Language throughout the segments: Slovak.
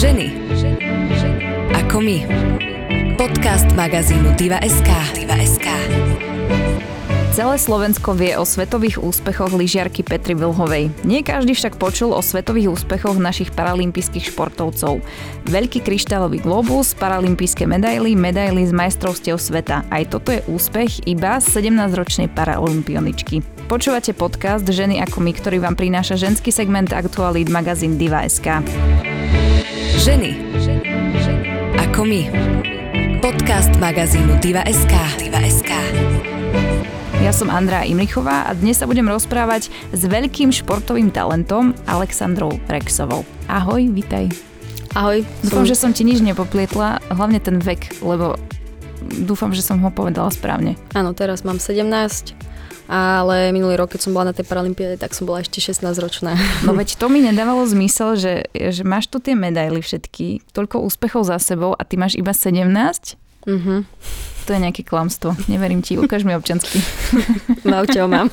Ženy. Ako my. Podcast magazínu Diva.sk. Diva.sk. Celé Slovensko vie o svetových úspechoch lyžiarky Petry Vlhovej. Nie každý však počul o svetových úspechoch našich paralympijských športovcov. Veľký kryštálový globus, paralympijské medaily, medaily z majstrovstiev sveta. Aj toto je úspech iba 17-ročnej paralympioničky. Počúvate podcast Ženy ako my, ktorý vám prináša ženský segment aktualít magazín Diva.sk. Ženy. Ako my. Podcast magazínu Diva.sk. Diva.sk. Ja som Andrá Imlichová a dnes sa budem rozprávať s veľkým športovým talentom Alexandrou Rexovou. Ahoj, vitaj. Ahoj. Dúfam, som... že som ti nič nepoplietla, hlavne ten vek, lebo dúfam, že som ho povedala správne. Áno, teraz mám 17, ale minulý rok, keď som bola na tej Paralympiade, tak som bola ešte 16 ročná. No veď to mi nedávalo zmysel, že, že máš tu tie medaily všetky, toľko úspechov za sebou a ty máš iba 17? Mhm. To je nejaké klamstvo. Neverím ti, ukáž mi občansky. No, čo mám.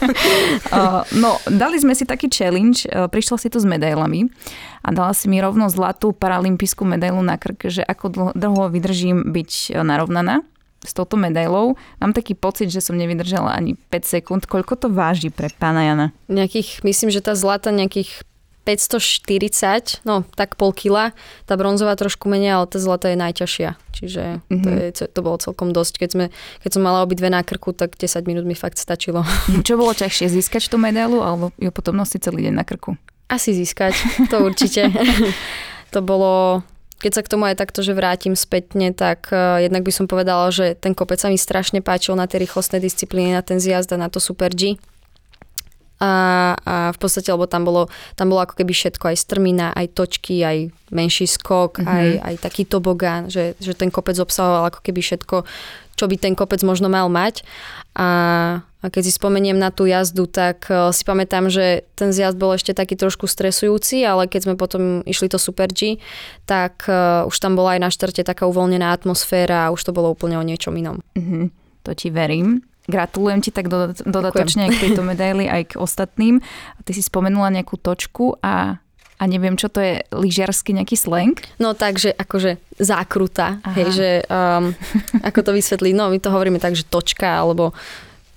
no, dali sme si taký challenge, prišla si tu s medailami a dala si mi rovno zlatú paralympijskú medailu na krk, že ako dlho vydržím byť narovnaná s touto medailou. Mám taký pocit, že som nevydržala ani 5 sekúnd. Koľko to váži pre pána Jana? Nejakých, myslím, že tá zlata nejakých 540, no tak pol kila. Tá bronzová trošku menej, ale tá zlata je najťažšia. Čiže mm-hmm. to, je, to bolo celkom dosť. Keď, sme, keď som mala obidve na krku, tak 10 minút mi fakt stačilo. Čo bolo ťažšie, získať tú medailu alebo ju potom nosiť celý deň na krku? Asi získať, to určite. to bolo keď sa k tomu aj takto, že vrátim spätne, tak uh, jednak by som povedala, že ten kopec sa mi strašne páčil na tie rýchlostné disciplíny, na ten zjazd a na to Super G a, a v podstate, lebo tam bolo, tam bolo ako keby všetko, aj strmina, aj točky, aj menší skok, mm-hmm. aj, aj taký tobogán, že, že ten kopec obsahoval ako keby všetko, čo by ten kopec možno mal mať. A, a keď si spomeniem na tú jazdu, tak uh, si pamätám, že ten zjazd bol ešte taký trošku stresujúci, ale keď sme potom išli to Super G, tak uh, už tam bola aj na štarte taká uvoľnená atmosféra a už to bolo úplne o niečom inom. Mm-hmm. To ti verím. Gratulujem ti tak dodatočne aj k tejto medaily, aj k ostatným. Ty si spomenula nejakú točku a a neviem, čo to je lyžiarsky nejaký slang? No takže akože zákruta, Aha. hej, že um, ako to vysvetliť, no my to hovoríme tak, že točka alebo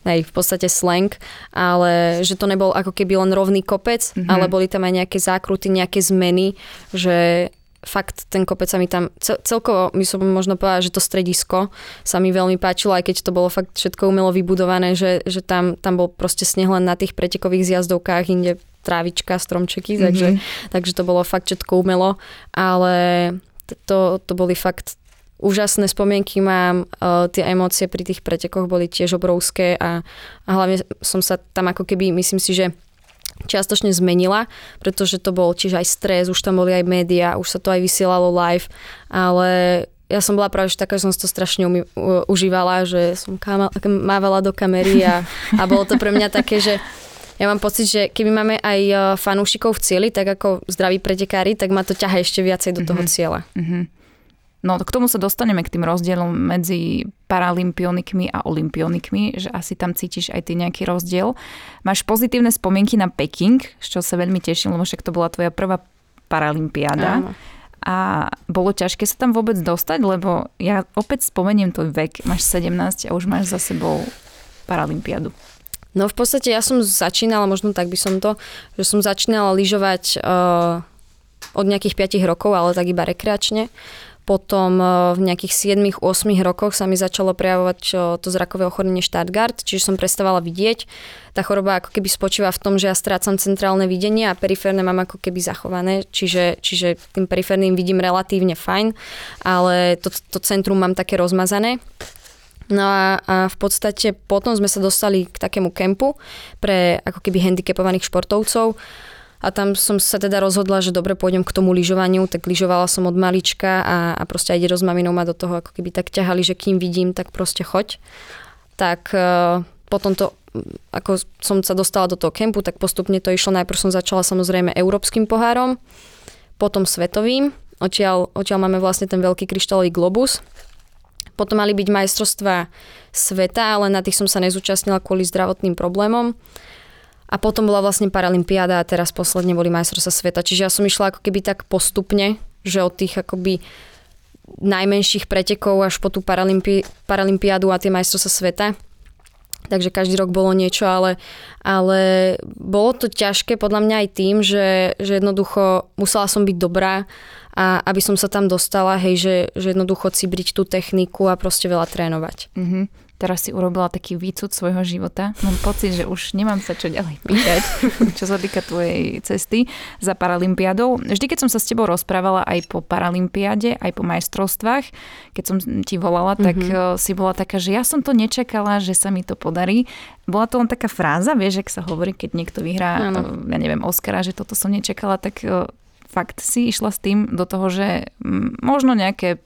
hej, v podstate slang, ale že to nebol ako keby len rovný kopec, mm-hmm. ale boli tam aj nejaké zákruty, nejaké zmeny, že fakt ten kopec sa mi tam, cel, celkovo by som možno povedala, že to stredisko sa mi veľmi páčilo, aj keď to bolo fakt všetko umelo vybudované, že, že tam, tam bol proste sneh len na tých pretekových zjazdovkách, inde trávička, stromčeky, mm-hmm. takže, takže to bolo fakt všetko umelo, ale to, to boli fakt úžasné spomienky mám, uh, tie emócie pri tých pretekoch boli tiež obrovské a, a hlavne som sa tam ako keby, myslím si, že čiastočne zmenila, pretože to bol tiež aj stres, už tam boli aj médiá, už sa to aj vysielalo live, ale ja som bola práve taká, že som to strašne umy, u, užívala, že som káma, mávala do kamery a, a bolo to pre mňa také, že ja mám pocit, že keby máme aj e, fanúšikov v cieli, tak ako zdraví pretekári, tak ma to ťaha ešte viacej do toho mm-hmm. cieľa. Mm-hmm. No k tomu sa dostaneme k tým rozdielom medzi paralympionikmi a olimpionikmi, že asi tam cítiš aj ty nejaký rozdiel. Máš pozitívne spomienky na Peking, čo sa veľmi teším, lebo však to bola tvoja prvá paralympiáda. Áno. A bolo ťažké sa tam vôbec dostať, lebo ja opäť spomeniem tvoj vek, máš 17 a už máš za sebou paralympiádu. No v podstate ja som začínala, možno tak by som to, že som začínala lyžovať uh, od nejakých 5 rokov, ale tak iba rekreačne. Potom e, v nejakých 7-8 rokoch sa mi začalo prejavovať to zrakové ochorenie Stargardt, čiže som prestávala vidieť. Tá choroba ako keby spočíva v tom, že ja strácam centrálne videnie a periférne mám ako keby zachované, čiže, čiže tým periférnym vidím relatívne fajn, ale to, to centrum mám také rozmazané. No a, a v podstate potom sme sa dostali k takému kempu pre ako keby handicapovaných športovcov, a tam som sa teda rozhodla, že dobre pôjdem k tomu lyžovaniu, tak lyžovala som od malička a, a proste aj s maminou ma do toho ako keby tak ťahali, že kým vidím, tak proste choď. Tak uh, potom to ako som sa dostala do toho kempu, tak postupne to išlo. Najprv som začala samozrejme európskym pohárom, potom svetovým. Odtiaľ, odtiaľ máme vlastne ten veľký kryštálový globus. Potom mali byť majstrovstvá sveta, ale na tých som sa nezúčastnila kvôli zdravotným problémom. A potom bola vlastne Paralympiáda a teraz posledne boli majstrovstvá sveta. Čiže ja som išla ako keby tak postupne že od tých akoby najmenších pretekov až po tú Paralympi- Paralympiádu a tie majstrovstvá sveta. Takže každý rok bolo niečo, ale, ale bolo to ťažké podľa mňa aj tým, že, že jednoducho musela som byť dobrá a aby som sa tam dostala, hej, že, že jednoducho cibriť tú techniku a proste veľa trénovať. Mm-hmm teraz si urobila taký výcud svojho života. Mám pocit, že už nemám sa čo ďalej pýtať, čo sa týka tvojej cesty za Paralympiádou. Vždy, keď som sa s tebou rozprávala aj po Paralympiáde, aj po majstrovstvách, keď som ti volala, tak mm-hmm. si bola taká, že ja som to nečakala, že sa mi to podarí. Bola to len taká fráza, vieš, ak sa hovorí, keď niekto vyhrá, ano. Eh, ja neviem, Oscara, že toto som nečakala, tak eh, fakt si išla s tým do toho, že mm, možno nejaké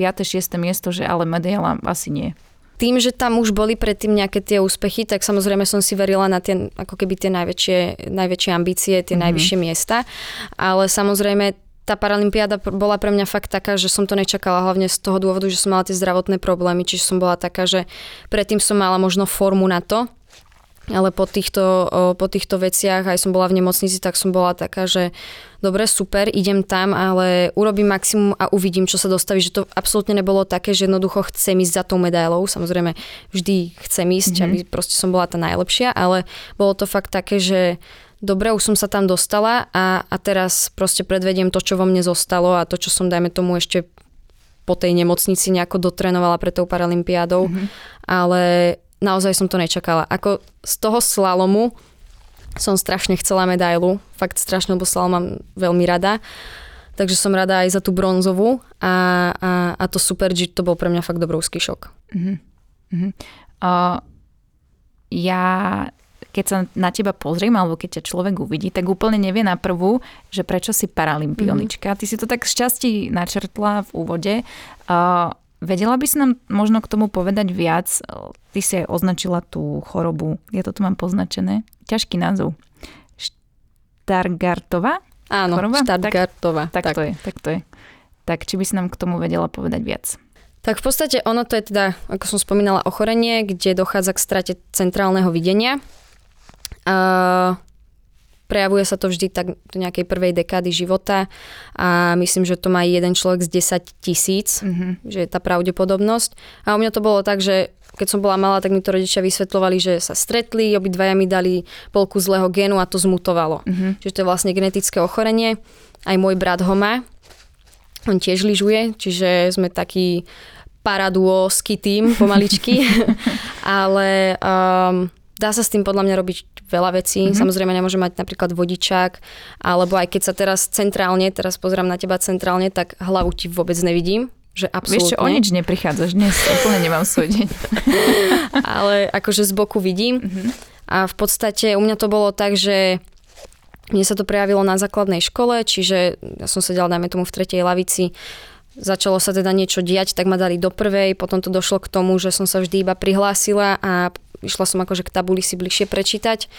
5. 6. miesto, že ale medaila asi nie tým, že tam už boli predtým nejaké tie úspechy, tak samozrejme som si verila na tie, ako keby tie najväčšie, najväčšie ambície, tie mm-hmm. najvyššie miesta. Ale samozrejme tá Paralympiáda bola pre mňa fakt taká, že som to nečakala hlavne z toho dôvodu, že som mala tie zdravotné problémy, čiže som bola taká, že predtým som mala možno formu na to, ale po týchto, po týchto veciach, aj som bola v nemocnici, tak som bola taká, že dobre, super, idem tam, ale urobím maximum a uvidím, čo sa dostaví, že to absolútne nebolo také, že jednoducho chcem ísť za tou medailou, samozrejme vždy chcem ísť, mm-hmm. aby proste som bola tá najlepšia, ale bolo to fakt také, že dobre, už som sa tam dostala a, a teraz proste predvediem to, čo vo mne zostalo a to, čo som, dajme tomu, ešte po tej nemocnici nejako dotrenovala pred tou paralympiádou, mm-hmm. ale naozaj som to nečakala. Ako z toho slalomu som strašne chcela medailu, fakt strašne, lebo slalom mám veľmi rada. Takže som rada aj za tú bronzovú a, a, a to super G to bol pre mňa fakt dobrovský šok. Uh-huh. Uh-huh. Uh, ja keď sa na teba pozriem, alebo keď ťa človek uvidí, tak úplne nevie na prvú, že prečo si paralympionička. Mm-hmm. Ty si to tak šťastí načrtla v úvode. Uh, Vedela by si nám možno k tomu povedať viac? Ty si aj označila tú chorobu. Ja to tu mám poznačené. Ťažký názov. Štargartová? Áno, choroba? Štargartová. Tak, tak, tak to je, tak to je. Tak či by si nám k tomu vedela povedať viac? Tak v podstate ono to je teda, ako som spomínala, ochorenie, kde dochádza k strate centrálneho videnia. Uh, Prejavuje sa to vždy tak do nejakej prvej dekády života a myslím, že to má jeden človek z 10 tisíc, mm-hmm. že je tá pravdepodobnosť. A u mňa to bolo tak, že keď som bola malá, tak mi to rodičia vysvetľovali, že sa stretli, obidvaja mi dali polku zlého génu a to zmutovalo. Mm-hmm. Čiže to je vlastne genetické ochorenie. Aj môj brat ho má. On tiež lyžuje, čiže sme taký paraduovský tým pomaličky. Ale um, dá sa s tým podľa mňa robiť veľa vecí. Mm-hmm. Samozrejme nemôže mať napríklad vodičák, alebo aj keď sa teraz centrálne, teraz pozerám na teba centrálne, tak hlavu ti vôbec nevidím. Že absolútne. Vieš čo, o nič neprichádzaš dnes, úplne nemám svoj deň. Ale akože z boku vidím. Mm-hmm. A v podstate u mňa to bolo tak, že mne sa to prejavilo na základnej škole, čiže ja som sedela, dajme tomu, v tretej lavici začalo sa teda niečo diať, tak ma dali do prvej, potom to došlo k tomu, že som sa vždy iba prihlásila a išla som akože k tabuli si bližšie prečítať.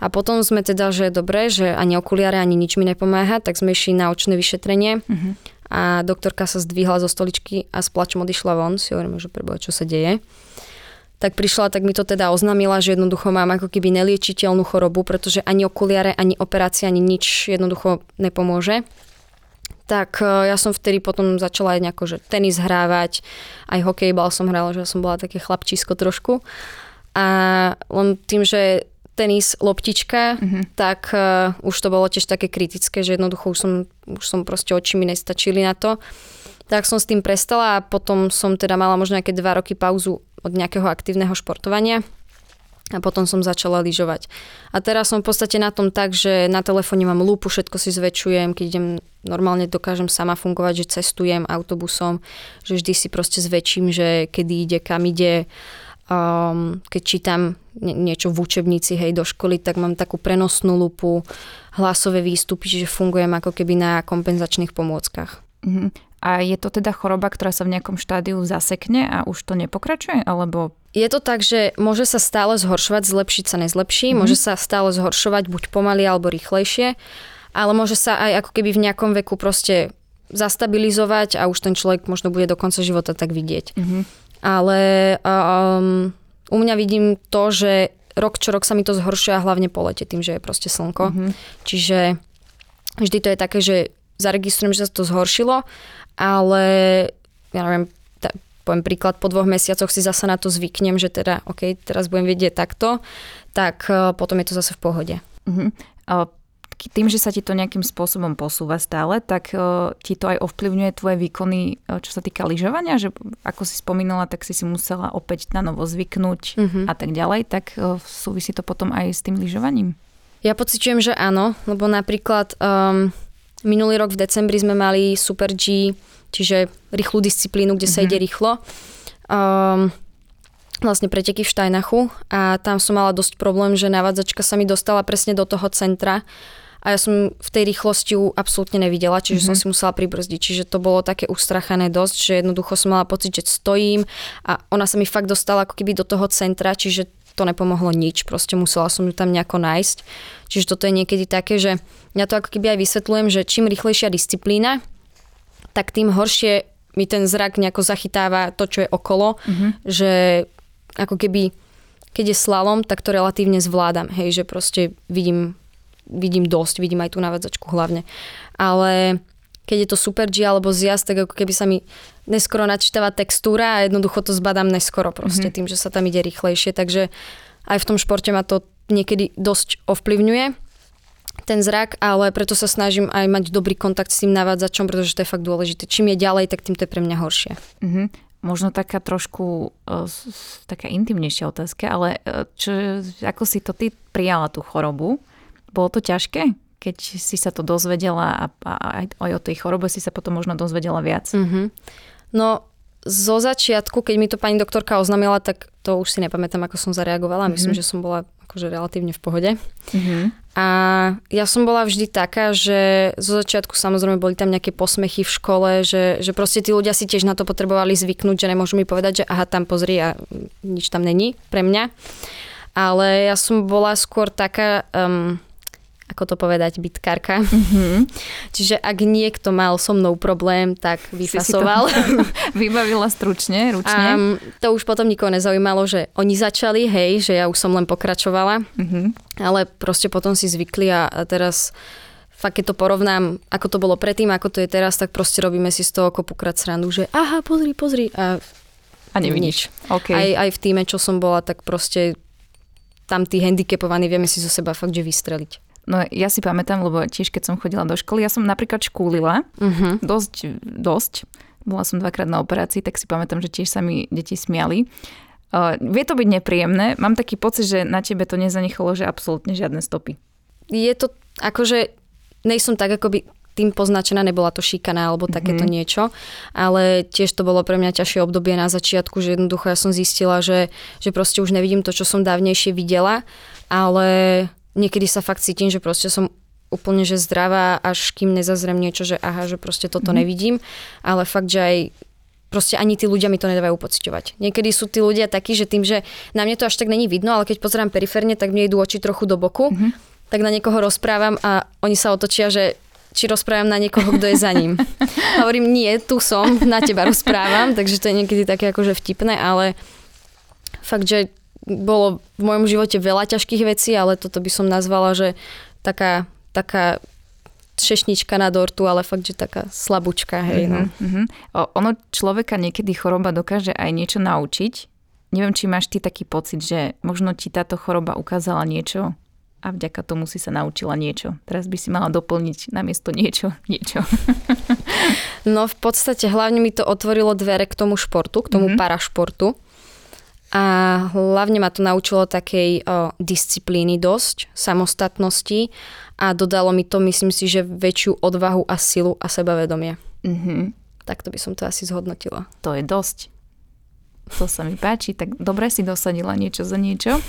A potom sme teda, že dobre, že ani okuliare, ani nič mi nepomáha, tak sme išli na očné vyšetrenie. Uh-huh. A doktorka sa zdvihla zo stoličky a s plačom odišla von. Si hovorím, že preboha, čo sa deje. Tak prišla, tak mi to teda oznámila, že jednoducho mám ako keby neliečiteľnú chorobu, pretože ani okuliare, ani operácia, ani nič jednoducho nepomôže tak e, ja som vtedy potom začala aj nejako, že tenis hrávať, aj hokejbal som hrala, že som bola také chlapčisko trošku. A len tým, že tenis, loptička, mm-hmm. tak uh, už to bolo tiež také kritické, že jednoducho už som, už som proste oči mi nestačili na to. Tak som s tým prestala a potom som teda mala možno nejaké dva roky pauzu od nejakého aktívneho športovania a potom som začala lyžovať. A teraz som v podstate na tom tak, že na telefóne mám lúpu, všetko si zväčšujem, keď idem normálne dokážem sama fungovať, že cestujem autobusom, že vždy si proste zväčším, že kedy ide, kam ide. Um, keď čítam niečo v učebnici, hej, do školy, tak mám takú prenosnú lupu, hlasové výstupy, čiže fungujem ako keby na kompenzačných pomôckach. Uh-huh. A je to teda choroba, ktorá sa v nejakom štádiu zasekne a už to nepokračuje? Alebo... Je to tak, že môže sa stále zhoršovať, zlepšiť sa nezlepší, mm-hmm. môže sa stále zhoršovať buď pomaly alebo rýchlejšie, ale môže sa aj ako keby v nejakom veku proste zastabilizovať a už ten človek možno bude do konca života tak vidieť. Mm-hmm. Ale um, u mňa vidím to, že rok čo rok sa mi to zhoršuje a hlavne po lete, tým, že je proste slnko. Mm-hmm. Čiže vždy to je také, že zaregistrujem, že sa to zhoršilo, ale ja neviem, ta, poviem príklad, po dvoch mesiacoch si zase na to zvyknem, že teda, OK, teraz budem vedieť takto, tak uh, potom je to zase v pohode. Uh-huh. Tým, že sa ti to nejakým spôsobom posúva stále, tak uh, ti to aj ovplyvňuje tvoje výkony, uh, čo sa týka lyžovania, že ako si spomínala, tak si si musela opäť na novo zvyknúť uh-huh. a tak ďalej, tak uh, súvisí to potom aj s tým lyžovaním? Ja pociťujem, že áno, lebo napríklad um, minulý rok v decembri sme mali Super G, čiže rýchlu disciplínu, kde sa ide rýchlo. Um, vlastne preteky v Štajnachu a tam som mala dosť problém, že navádzačka sa mi dostala presne do toho centra a ja som v tej rýchlosti ju absolútne nevidela, čiže mm-hmm. som si musela pribrzdiť. Čiže to bolo také ustrachané dosť, že jednoducho som mala pocit, že stojím a ona sa mi fakt dostala ako keby do toho centra, čiže to nepomohlo nič, proste musela som ju tam nejako nájsť. Čiže toto je niekedy také, že ja to ako keby aj vysvetľujem, že čím rýchlejšia disciplína, tak tým horšie mi ten zrak nejako zachytáva to, čo je okolo, mm-hmm. že ako keby keď je slalom, tak to relatívne zvládam, hej, že proste vidím vidím dosť, vidím aj tú navádzačku hlavne. Ale keď je to super G alebo zjazd, tak ako keby sa mi neskoro načítava textúra a jednoducho to zbadám neskoro proste mm-hmm. tým, že sa tam ide rýchlejšie. Takže aj v tom športe ma to niekedy dosť ovplyvňuje ten zrak, ale preto sa snažím aj mať dobrý kontakt s tým navádzačom, pretože to je fakt dôležité. Čím je ďalej, tak tým to je pre mňa horšie. Mm-hmm. Možno taká trošku uh, taká intimnejšia otázka, ale uh, čo, ako si to ty prijala tú chorobu? Bolo to ťažké? Keď si sa to dozvedela a, a aj o tej chorobe si sa potom možno dozvedela viac. Mm-hmm. No, zo začiatku, keď mi to pani doktorka oznámila, tak to už si nepamätám, ako som zareagovala. Mm-hmm. Myslím, že som bola akože relatívne v pohode. Mm-hmm. A ja som bola vždy taká, že zo začiatku samozrejme boli tam nejaké posmechy v škole, že, že proste tí ľudia si tiež na to potrebovali zvyknúť, že nemôžu mi povedať, že aha, tam pozri a nič tam není pre mňa. Ale ja som bola skôr taká... Um, ako to povedať, bytkárka. Mm-hmm. Čiže ak niekto mal so mnou problém, tak vyfasoval. vybavila stručne, ručne. Um, to už potom nikoho nezaujímalo, že oni začali, hej, že ja už som len pokračovala. Mm-hmm. Ale proste potom si zvykli a, a teraz fakt keď to porovnám, ako to bolo predtým, ako to je teraz, tak proste robíme si z toho kopukrát srandu, že aha, pozri, pozri. A, a nevidíš. Okay. Aj, aj v týme, čo som bola, tak proste tam tí handicapovaní vieme si zo seba fakt, že vystreliť. No ja si pamätám, lebo tiež keď som chodila do školy, ja som napríklad škúlila uh-huh. dosť, dosť. Bola som dvakrát na operácii, tak si pamätám, že tiež sa mi deti smiali. Uh, vie to byť nepríjemné. Mám taký pocit, že na tebe to nezanechalo, že absolútne žiadne stopy. Je to akože, nejsom tak akoby tým poznačená, nebola to šikana alebo takéto mm-hmm. niečo, ale tiež to bolo pre mňa ťažšie obdobie na začiatku, že jednoducho ja som zistila, že, že proste už nevidím to, čo som dávnejšie videla, ale niekedy sa fakt cítim, že proste som úplne že zdravá, až kým nezazrem niečo, že aha, že proste toto mm. nevidím, ale fakt, že aj proste ani tí ľudia mi to nedávajú pociťovať. Niekedy sú tí ľudia takí, že tým, že na mne to až tak není vidno, ale keď pozerám periférne, tak mne idú oči trochu do boku, mm-hmm. tak na niekoho rozprávam a oni sa otočia, že či rozprávam na niekoho, kto je za ním. Hovorím, nie, tu som, na teba rozprávam, takže to je niekedy také akože vtipné, ale fakt, že bolo v mojom živote veľa ťažkých vecí, ale toto by som nazvala, že taká, taká šešnička na dortu, ale fakt, že taká slabúčka, hej. No. Mm-hmm. O, ono človeka niekedy choroba dokáže aj niečo naučiť. Neviem, či máš ty taký pocit, že možno ti táto choroba ukázala niečo a vďaka tomu si sa naučila niečo. Teraz by si mala doplniť namiesto niečo, niečo. no v podstate hlavne mi to otvorilo dvere k tomu športu, k tomu mm-hmm. parašportu a hlavne ma to naučilo takej o, disciplíny dosť, samostatnosti a dodalo mi to, myslím si, že väčšiu odvahu a silu a sebavedomie. Mm-hmm. Takto by som to asi zhodnotila. To je dosť. To sa mi páči, tak dobre si dosadila niečo za niečo.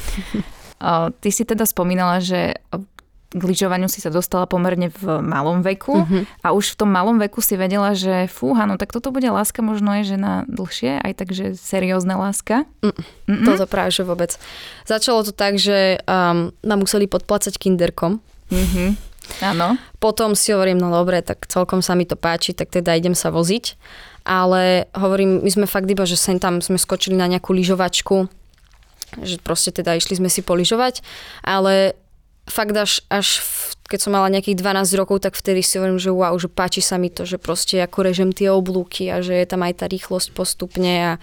O, ty si teda spomínala, že k lyžovaniu si sa dostala pomerne v malom veku mm-hmm. a už v tom malom veku si vedela, že fúha, no tak toto bude láska možno je žena dlhšie, aj takže seriózna láska. Mm, toto práve, že vôbec. Začalo to tak, že um, ma museli podplácať kinderkom. Mm-hmm. Áno. Potom si hovorím, no dobre, tak celkom sa mi to páči, tak teda idem sa voziť. Ale hovorím, my sme fakt iba, že sem tam sme skočili na nejakú lyžovačku, že proste teda išli sme si poližovať, ale fakt až, až keď som mala nejakých 12 rokov, tak vtedy si hovorím, že wow, že páči sa mi to, že proste ako režem tie oblúky a že je tam aj tá rýchlosť postupne a,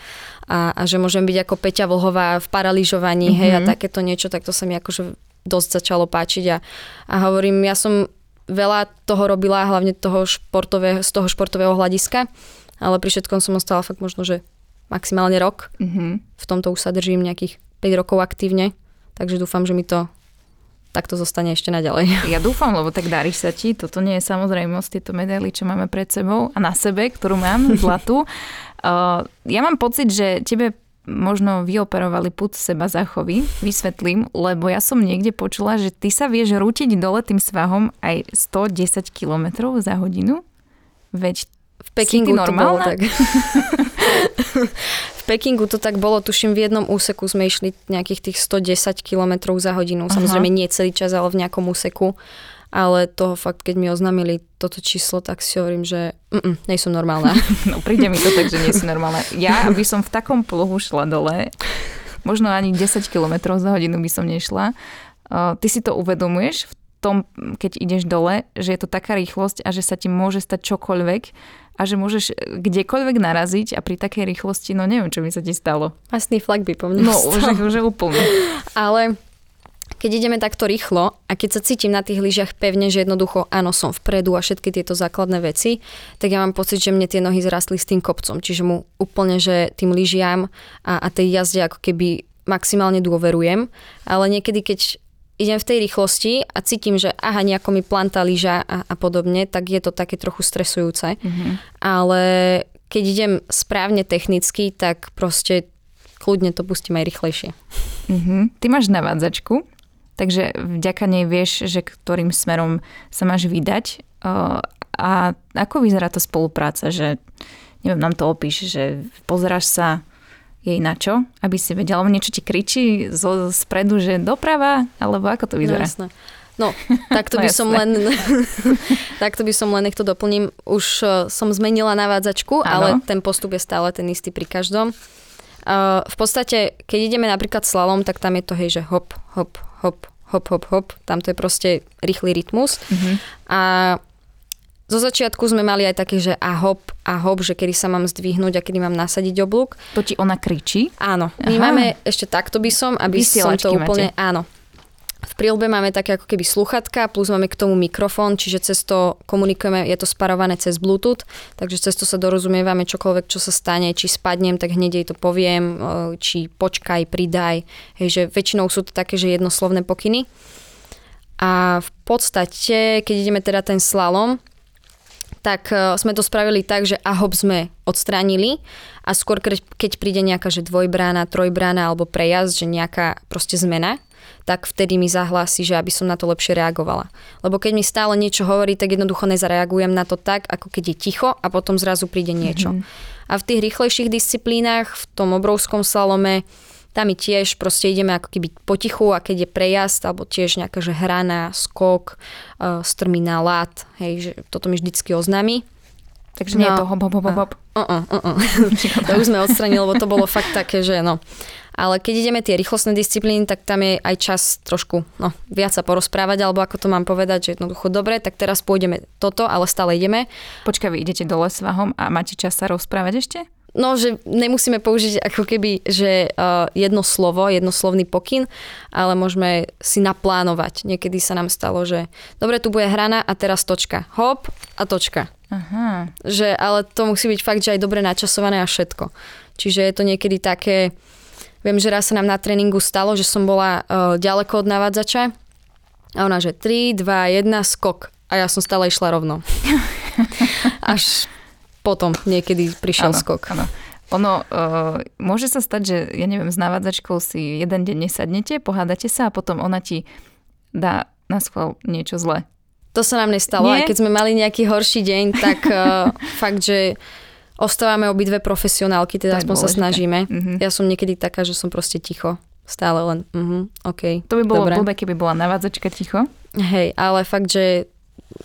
a, a že môžem byť ako Peťa Vlhová v paraližovaní, mm-hmm. hej, a takéto niečo, tak to sa mi akože dosť začalo páčiť a, a hovorím, ja som veľa toho robila, hlavne toho športového, z toho športového hľadiska, ale pri všetkom som ostala fakt možno, že maximálne rok. Mm-hmm. V tomto už sa držím nejakých 5 rokov aktívne, takže dúfam, že mi to tak to zostane ešte naďalej. Ja dúfam, lebo tak darí sa ti. Toto nie je samozrejmosť, tieto medaily, čo máme pred sebou a na sebe, ktorú mám, zlatú. Uh, ja mám pocit, že tebe možno vyoperovali put seba zachovy, vysvetlím, lebo ja som niekde počula, že ty sa vieš rútiť dole tým svahom aj 110 km za hodinu. Veď v Pekingu to bolo tak. v Pekingu to tak bolo, tuším, v jednom úseku sme išli nejakých tých 110 km za hodinu. Samozrejme nie celý čas, ale v nejakom úseku. Ale toho fakt, keď mi oznámili toto číslo, tak si hovorím, že nie som normálna. No príde mi to tak, že nie som normálna. Ja by som v takom pluhu šla dole, možno ani 10 km za hodinu by som nešla. Uh, ty si to uvedomuješ v tom, keď ideš dole, že je to taká rýchlosť a že sa ti môže stať čokoľvek a že môžeš kdekoľvek naraziť a pri takej rýchlosti, no neviem, čo by sa ti stalo. Masný flak by po mne No, už, už úplne. Ale keď ideme takto rýchlo a keď sa cítim na tých lyžiach pevne, že jednoducho áno, som vpredu a všetky tieto základné veci, tak ja mám pocit, že mne tie nohy zrastli s tým kopcom. Čiže mu úplne, že tým lyžiam a, a tej jazde ako keby maximálne dôverujem. Ale niekedy, keď idem v tej rýchlosti a cítim, že aha, nejako mi planta lyža a, a podobne, tak je to také trochu stresujúce. Mm-hmm. Ale keď idem správne technicky, tak proste kľudne to pustím aj rýchlejšie. Mm-hmm. Ty máš navádzačku, takže vďaka nej vieš, že ktorým smerom sa máš vydať. A ako vyzerá tá spolupráca, že neviem, nám to opíš, že pozeráš sa jej na čo, aby si vedela, alebo niečo ti kričí zo spredu, že doprava, alebo ako to vyzerá? No, jasné. No, takto no, by som len, takto by som len, nech to doplním, už uh, som zmenila navádzačku, ano. ale ten postup je stále ten istý pri každom. Uh, v podstate, keď ideme napríklad slalom, tak tam je to, hej, že hop, hop, hop, hop, hop, hop, tam to je proste rýchly rytmus. Uh-huh. A zo začiatku sme mali aj také, že a hop, a hop, že kedy sa mám zdvihnúť a kedy mám nasadiť oblúk. To ti ona kričí? Áno. My Aha. máme ešte takto by som, aby som to úplne... Máte. Áno. V prílbe máme také ako keby sluchatka, plus máme k tomu mikrofón, čiže cez to komunikujeme, je to sparované cez Bluetooth, takže cez to sa dorozumievame čokoľvek, čo sa stane, či spadnem, tak hneď jej to poviem, či počkaj, pridaj, hej, že väčšinou sú to také, že jednoslovné pokyny. A v podstate, keď ideme teda ten slalom, tak e, sme to spravili tak, že AHOP sme odstránili a skôr keď príde nejaká že dvojbrána, trojbrána alebo prejazd, že nejaká proste zmena, tak vtedy mi zahlási, že aby som na to lepšie reagovala. Lebo keď mi stále niečo hovorí, tak jednoducho nezareagujem na to tak, ako keď je ticho a potom zrazu príde niečo. Mm-hmm. A v tých rýchlejších disciplínach, v tom obrovskom slalome, tam my tiež proste ideme ako keby potichu a keď je prejazd alebo tiež nejaká že hrana, skok, uh, strmina, lát, hej, že toto mi vždycky oznámi. Takže no, nie je to hop, hop, hop, hop. Uh, uh, uh, uh. to už sme odstranili, lebo to bolo fakt také, že no. Ale keď ideme tie rýchlostné disciplíny, tak tam je aj čas trošku no, viac sa porozprávať, alebo ako to mám povedať, že jednoducho dobre, tak teraz pôjdeme toto, ale stále ideme. Počkaj, vy idete dole s vahom a máte čas sa rozprávať ešte? No, že nemusíme použiť ako keby, že uh, jedno slovo, jednoslovný pokyn, ale môžeme si naplánovať. Niekedy sa nám stalo, že dobre, tu bude hrana a teraz točka. Hop a točka. Aha. Že, ale to musí byť fakt, že aj dobre načasované a všetko. Čiže je to niekedy také, viem, že raz sa nám na tréningu stalo, že som bola uh, ďaleko od navádzača a ona, že 3, 2, 1, skok. A ja som stále išla rovno. Až potom niekedy prišiel ano, skok. Ano. Ono, uh, môže sa stať, že ja neviem, s navádzačkou si jeden deň nesadnete, pohádate sa a potom ona ti dá na schvál niečo zlé. To sa nám nestalo, Nie? aj keď sme mali nejaký horší deň, tak uh, fakt, že ostávame obidve profesionálky, teda aspoň sa snažíme. Mm-hmm. Ja som niekedy taká, že som proste ticho. Stále len, uh-huh, OK. To by bolo blbé, keby bola navádzačka ticho. Hej, ale fakt, že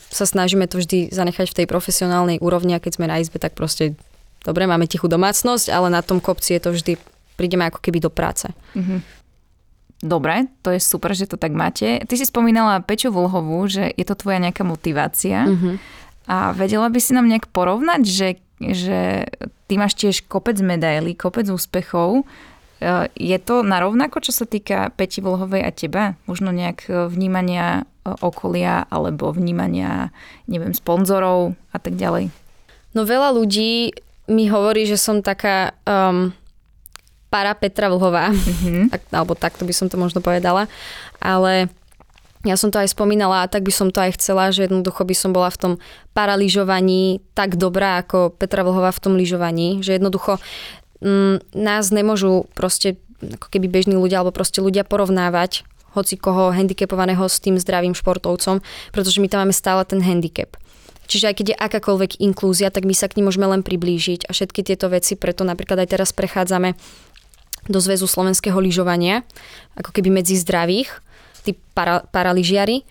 sa snažíme to vždy zanechať v tej profesionálnej úrovni a keď sme na izbe, tak proste dobre, máme tichú domácnosť, ale na tom kopci je to vždy, prídeme ako keby do práce. Mm-hmm. Dobre, to je super, že to tak máte. Ty si spomínala Peču Vlhovú, že je to tvoja nejaká motivácia. Mm-hmm. A vedela by si nám nejak porovnať, že, že ty máš tiež kopec medailí, kopec úspechov. E, je to narovnako, čo sa týka Peti Vlhovej a teba? Možno nejak e, vnímania e, okolia alebo vnímania, neviem, sponzorov a tak ďalej? No veľa ľudí mi hovorí, že som taká um, para Petra Vlhová, mm-hmm. tak, alebo takto by som to možno povedala, ale ja som to aj spomínala a tak by som to aj chcela, že jednoducho by som bola v tom paralýžovaní tak dobrá ako Petra Vlhová v tom lyžovaní, že jednoducho mm, nás nemôžu proste ako keby bežní ľudia alebo proste ľudia porovnávať hoci koho handicapovaného s tým zdravým športovcom, pretože my tam máme stále ten handicap. Čiže aj keď je akákoľvek inklúzia, tak my sa k ním môžeme len priblížiť a všetky tieto veci, preto napríklad aj teraz prechádzame do Zväzu slovenského lyžovania, ako keby medzi zdravých, tí para, paraližiari,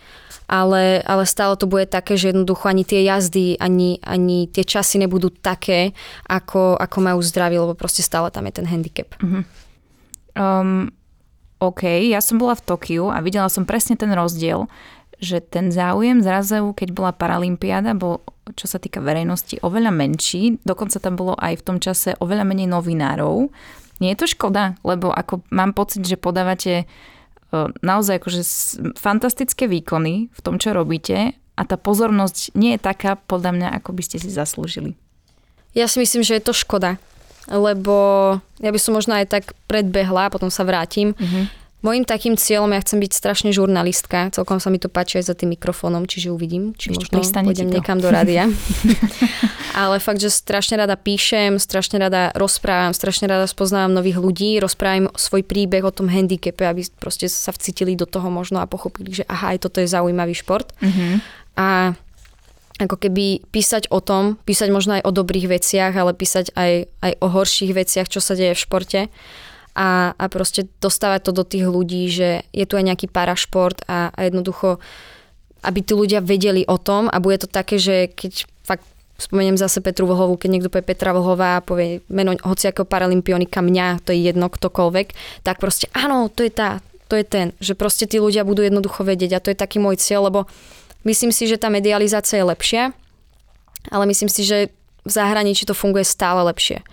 ale, ale stále to bude také, že jednoducho ani tie jazdy, ani, ani tie časy nebudú také, ako, ako majú zdraví, lebo proste stále tam je ten handicap. Uh-huh. Um, OK, ja som bola v Tokiu a videla som presne ten rozdiel, že ten záujem zrazu, keď bola Paralympiáda, bol, čo sa týka verejnosti, oveľa menší. Dokonca tam bolo aj v tom čase oveľa menej novinárov. Nie je to škoda, lebo ako mám pocit, že podávate naozaj akože fantastické výkony v tom, čo robíte a tá pozornosť nie je taká, podľa mňa, ako by ste si zaslúžili. Ja si myslím, že je to škoda, lebo ja by som možno aj tak predbehla, a potom sa vrátim. Mm-hmm Mojím takým cieľom, ja chcem byť strašne žurnalistka, celkom sa mi to páči aj za tým mikrofónom, čiže uvidím, či Ešte možno pôjdem niekam do rádia. Ale fakt, že strašne rada píšem, strašne rada rozprávam, strašne rada spoznávam nových ľudí, rozprávam svoj príbeh o tom handicape, aby proste sa vcítili do toho možno a pochopili, že aha, aj toto je zaujímavý šport. Mm-hmm. A ako keby písať o tom, písať možno aj o dobrých veciach, ale písať aj, aj o horších veciach, čo sa deje v športe a, a proste dostávať to do tých ľudí, že je tu aj nejaký parašport a, a jednoducho, aby tí ľudia vedeli o tom a bude to také, že keď fakt spomeniem zase Petru Vlhovú, keď niekto povie Petra Vlhová a povie meno hociakého paralympionika mňa, to je jedno ktokoľvek, tak proste áno, to je tá, to je ten, že proste tí ľudia budú jednoducho vedieť a to je taký môj cieľ, lebo myslím si, že tá medializácia je lepšia, ale myslím si, že v zahraničí to funguje stále lepšie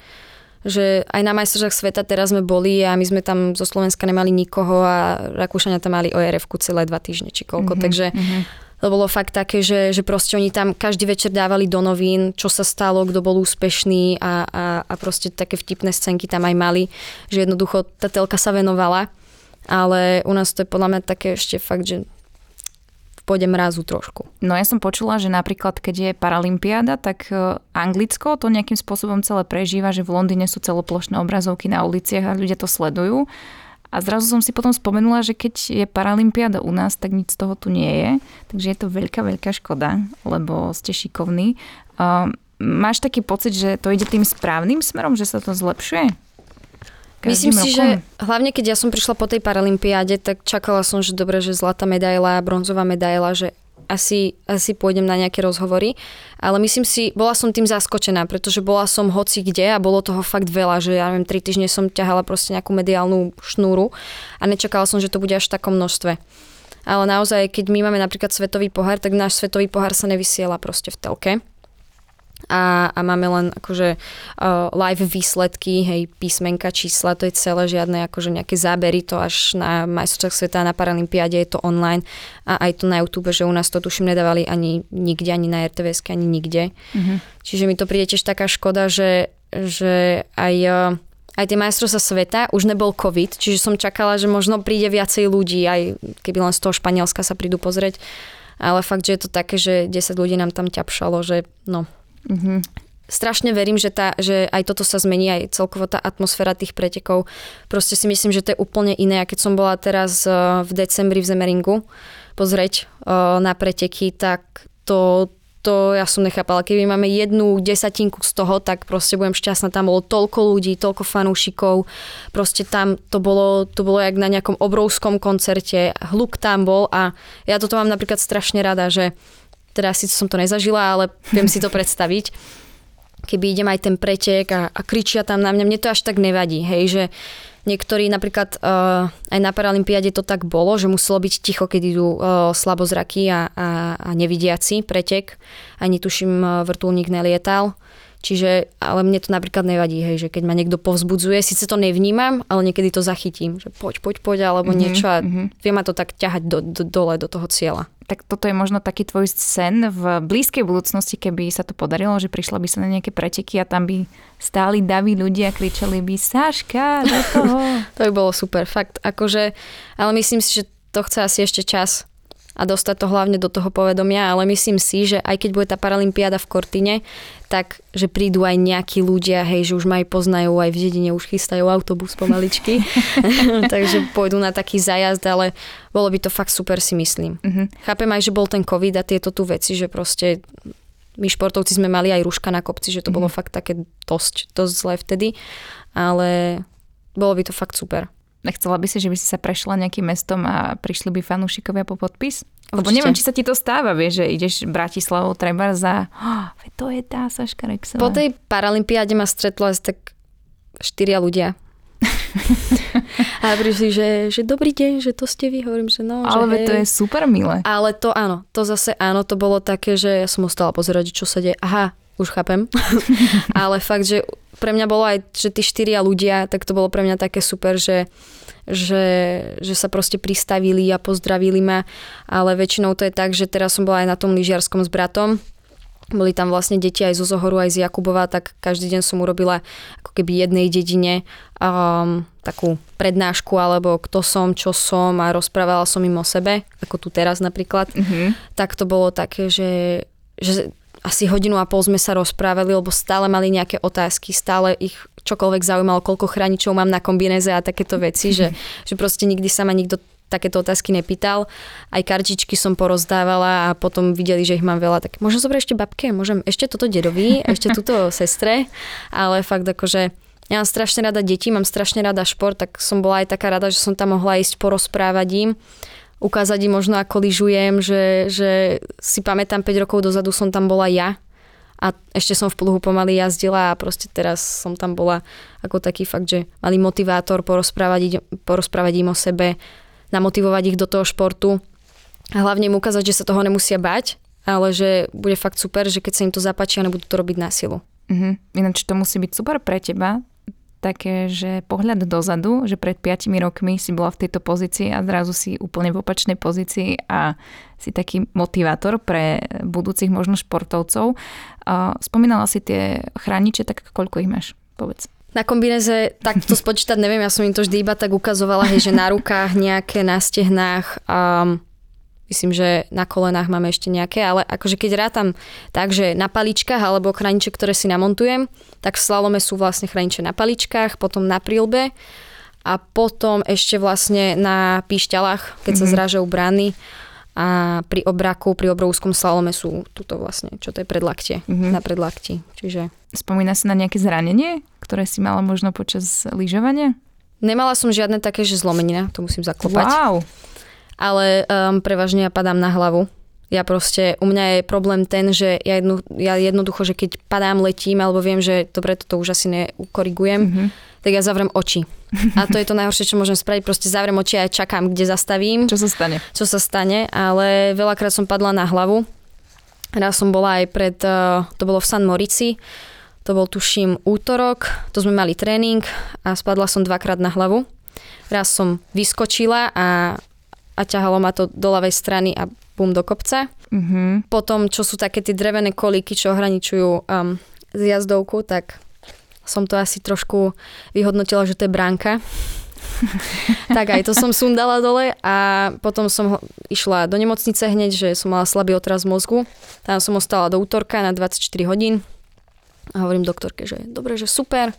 že aj na majstržách sveta teraz sme boli a my sme tam zo Slovenska nemali nikoho a Rakúšania tam mali orf celé dva týždne či koľko, mm-hmm, takže mm-hmm. to bolo fakt také, že, že proste oni tam každý večer dávali do novín, čo sa stalo, kto bol úspešný a, a, a proste také vtipné scénky tam aj mali, že jednoducho tá telka sa venovala, ale u nás to je podľa mňa také ešte fakt, že pôjde mrazu trošku. No ja som počula, že napríklad keď je Paralympiáda, tak e, Anglicko to nejakým spôsobom celé prežíva, že v Londýne sú celoplošné obrazovky na uliciach a ľudia to sledujú. A zrazu som si potom spomenula, že keď je Paralympiáda u nás, tak nič z toho tu nie je. Takže je to veľká, veľká škoda, lebo ste šikovní. Uh, máš taký pocit, že to ide tým správnym smerom, že sa to zlepšuje? Myslím si, rokom. že hlavne keď ja som prišla po tej paralympiáde, tak čakala som, že dobre, že zlatá medaila, bronzová medaila, že asi, asi pôjdem na nejaké rozhovory, ale myslím si, bola som tým zaskočená, pretože bola som hoci kde a bolo toho fakt veľa, že ja neviem, tri týždne som ťahala proste nejakú mediálnu šnúru a nečakala som, že to bude až v takom množstve. Ale naozaj, keď my máme napríklad svetový pohár, tak náš svetový pohár sa nevysiela proste v telke a, a máme len akože uh, live výsledky, hej, písmenka, čísla, to je celé, žiadne akože nejaké zábery, to až na majstrovstvách sveta, na Paralympiáde je to online a aj to na YouTube, že u nás to tuším nedávali ani nikde, ani na RTVS, ani nikde. Mm-hmm. Čiže mi to príde tiež taká škoda, že, že aj uh, aj tie majstrovstvá sveta, už nebol COVID, čiže som čakala, že možno príde viacej ľudí, aj keby len z toho Španielska sa prídu pozrieť. Ale fakt, že je to také, že 10 ľudí nám tam ťapšalo, že no, Mm-hmm. Strašne verím, že, tá, že aj toto sa zmení, aj celkovo tá atmosféra tých pretekov. Proste si myslím, že to je úplne iné. A keď som bola teraz eh, v decembri v Zemeringu pozrieť eh, na preteky, tak to, to ja som nechápala. Keby máme jednu desatinku z toho, tak proste budem šťastná. Tam bolo toľko ľudí, toľko fanúšikov. Proste tam to bolo, to bolo jak na nejakom obrovskom koncerte. Hluk tam bol a ja toto mám napríklad strašne rada, že teda síce som to nezažila, ale viem si to predstaviť. Keby idem aj ten pretek a, a kričia tam na mňa, mne to až tak nevadí, hej, že niektorí napríklad uh, aj na Paralympiade to tak bolo, že muselo byť ticho, keď idú uh, slabozraky a, a, a nevidiaci pretek. Ani tuším, uh, vrtulník nelietal. Čiže, ale mne to napríklad nevadí, hej, že keď ma niekto povzbudzuje, síce to nevnímam, ale niekedy to zachytím, že poď, poď, poď, alebo mm-hmm, niečo a mm-hmm. vie ma to tak ťahať do, do, dole do toho cieľa. Tak toto je možno taký tvoj sen v blízkej budúcnosti, keby sa to podarilo, že prišla by sa na nejaké preteky a tam by stáli daví ľudia a kričali by Saška, do toho. to by bolo super, fakt. Akože, ale myslím si, že to chce asi ešte čas a dostať to hlavne do toho povedomia, ale myslím si, že aj keď bude tá Paralympiáda v Kortine, tak že prídu aj nejakí ľudia, hej, že už ma aj poznajú, aj v dedine už chystajú autobus pomaličky, takže pôjdu na taký zajazd, ale bolo by to fakt super, si myslím. Uh-huh. Chápem aj, že bol ten COVID a tieto tu veci, že proste my športovci sme mali aj rúška na kopci, že to uh-huh. bolo fakt také dosť, dosť zlé vtedy, ale bolo by to fakt super. Nechcela by si, že by si sa prešla nejakým mestom a prišli by fanúšikovia po podpis? Lebo Určite. neviem, či sa ti to stáva, vieš, že ideš Bratislavou treba za... Oh, to je tá Saška Rexová. Po tej Paralympiáde ma stretlo asi tak štyria ľudia. a prišli, že, že dobrý deň, že to ste vy, hovorím, že no. Ale že to je super milé. Ale to áno, to zase áno, to bolo také, že ja som ostala pozerať, čo sa deje. Aha, už chápem. Ale fakt, že pre mňa bolo aj, že tí štyria ľudia, tak to bolo pre mňa také super, že, že, že sa proste pristavili a pozdravili ma, ale väčšinou to je tak, že teraz som bola aj na tom lyžiarskom s bratom, boli tam vlastne deti aj zo Zohoru, aj z Jakubova, tak každý deň som urobila ako keby jednej dedine um, takú prednášku, alebo kto som, čo som a rozprávala som im o sebe, ako tu teraz napríklad. Mm-hmm. Tak to bolo také, že, že asi hodinu a pol sme sa rozprávali, lebo stále mali nejaké otázky, stále ich čokoľvek zaujímalo, koľko chráničov mám na kombinéze a takéto veci, že, že proste nikdy sa ma nikto takéto otázky nepýtal. Aj kartičky som porozdávala a potom videli, že ich mám veľa, tak môžem zobrať ešte babke, môžem ešte toto dedovi, ešte túto sestre, ale fakt akože ja mám strašne rada deti, mám strašne rada šport, tak som bola aj taká rada, že som tam mohla ísť porozprávať im ukázať im možno ako lyžujem, že, že si pamätám 5 rokov dozadu som tam bola ja a ešte som v pluhu pomaly jazdila a proste teraz som tam bola ako taký fakt, že malý motivátor porozprávať, porozprávať im o sebe, namotivovať ich do toho športu a hlavne im ukázať, že sa toho nemusia bať, ale že bude fakt super, že keď sa im to zapáči a nebudú to robiť na silu. Mm-hmm. Ináč to musí byť super pre teba, také, že pohľad dozadu, že pred 5 rokmi si bola v tejto pozícii a zrazu si úplne v opačnej pozícii a si taký motivátor pre budúcich možno športovcov. Spomínala si tie chrániče, tak koľko ich máš? Povedz. Na kombinéze, tak to spočítať neviem, ja som im to vždy iba tak ukazovala, hej, že na rukách nejaké, na stehnách. Um, Myslím, že na kolenách máme ešte nejaké, ale akože keď rátam tak, že na paličkách alebo chraniče, ktoré si namontujem, tak v slalome sú vlastne chraniče na paličkách, potom na prílbe a potom ešte vlastne na píšťalách, keď mm-hmm. sa mhm. zrážajú brány a pri obraku, pri obrovskom slalome sú tuto vlastne, čo to je predlaktie, mm-hmm. na predlakti. Čiže... Spomína sa na nejaké zranenie, ktoré si mala možno počas lyžovania? Nemala som žiadne také, že zlomenina, to musím zaklopať. Wow ale um, prevažne ja padám na hlavu. Ja proste, u mňa je problém ten, že ja, jedno, ja jednoducho, že keď padám, letím, alebo viem, že dobre, toto už asi neukorigujem, mm-hmm. tak ja zavrem oči. A to je to najhoršie, čo môžem spraviť. Proste zavrem oči a čakám, kde zastavím. Čo sa stane? Čo sa stane, ale veľakrát som padla na hlavu. Raz som bola aj pred, uh, to bolo v San Morici, to bol tuším útorok, to sme mali tréning a spadla som dvakrát na hlavu. Raz som vyskočila a a ťahalo ma to do ľavej strany a bum do kopca. Mm-hmm. Potom, čo sú také tie drevené kolíky, čo ohraničujú um, zjazdovku, tak som to asi trošku vyhodnotila, že to je bránka. tak aj to som sundala dole a potom som išla do nemocnice hneď, že som mala slabý otraz mozgu. Tam som ostala do útorka na 24 hodín a hovorím doktorke, že dobre, že super,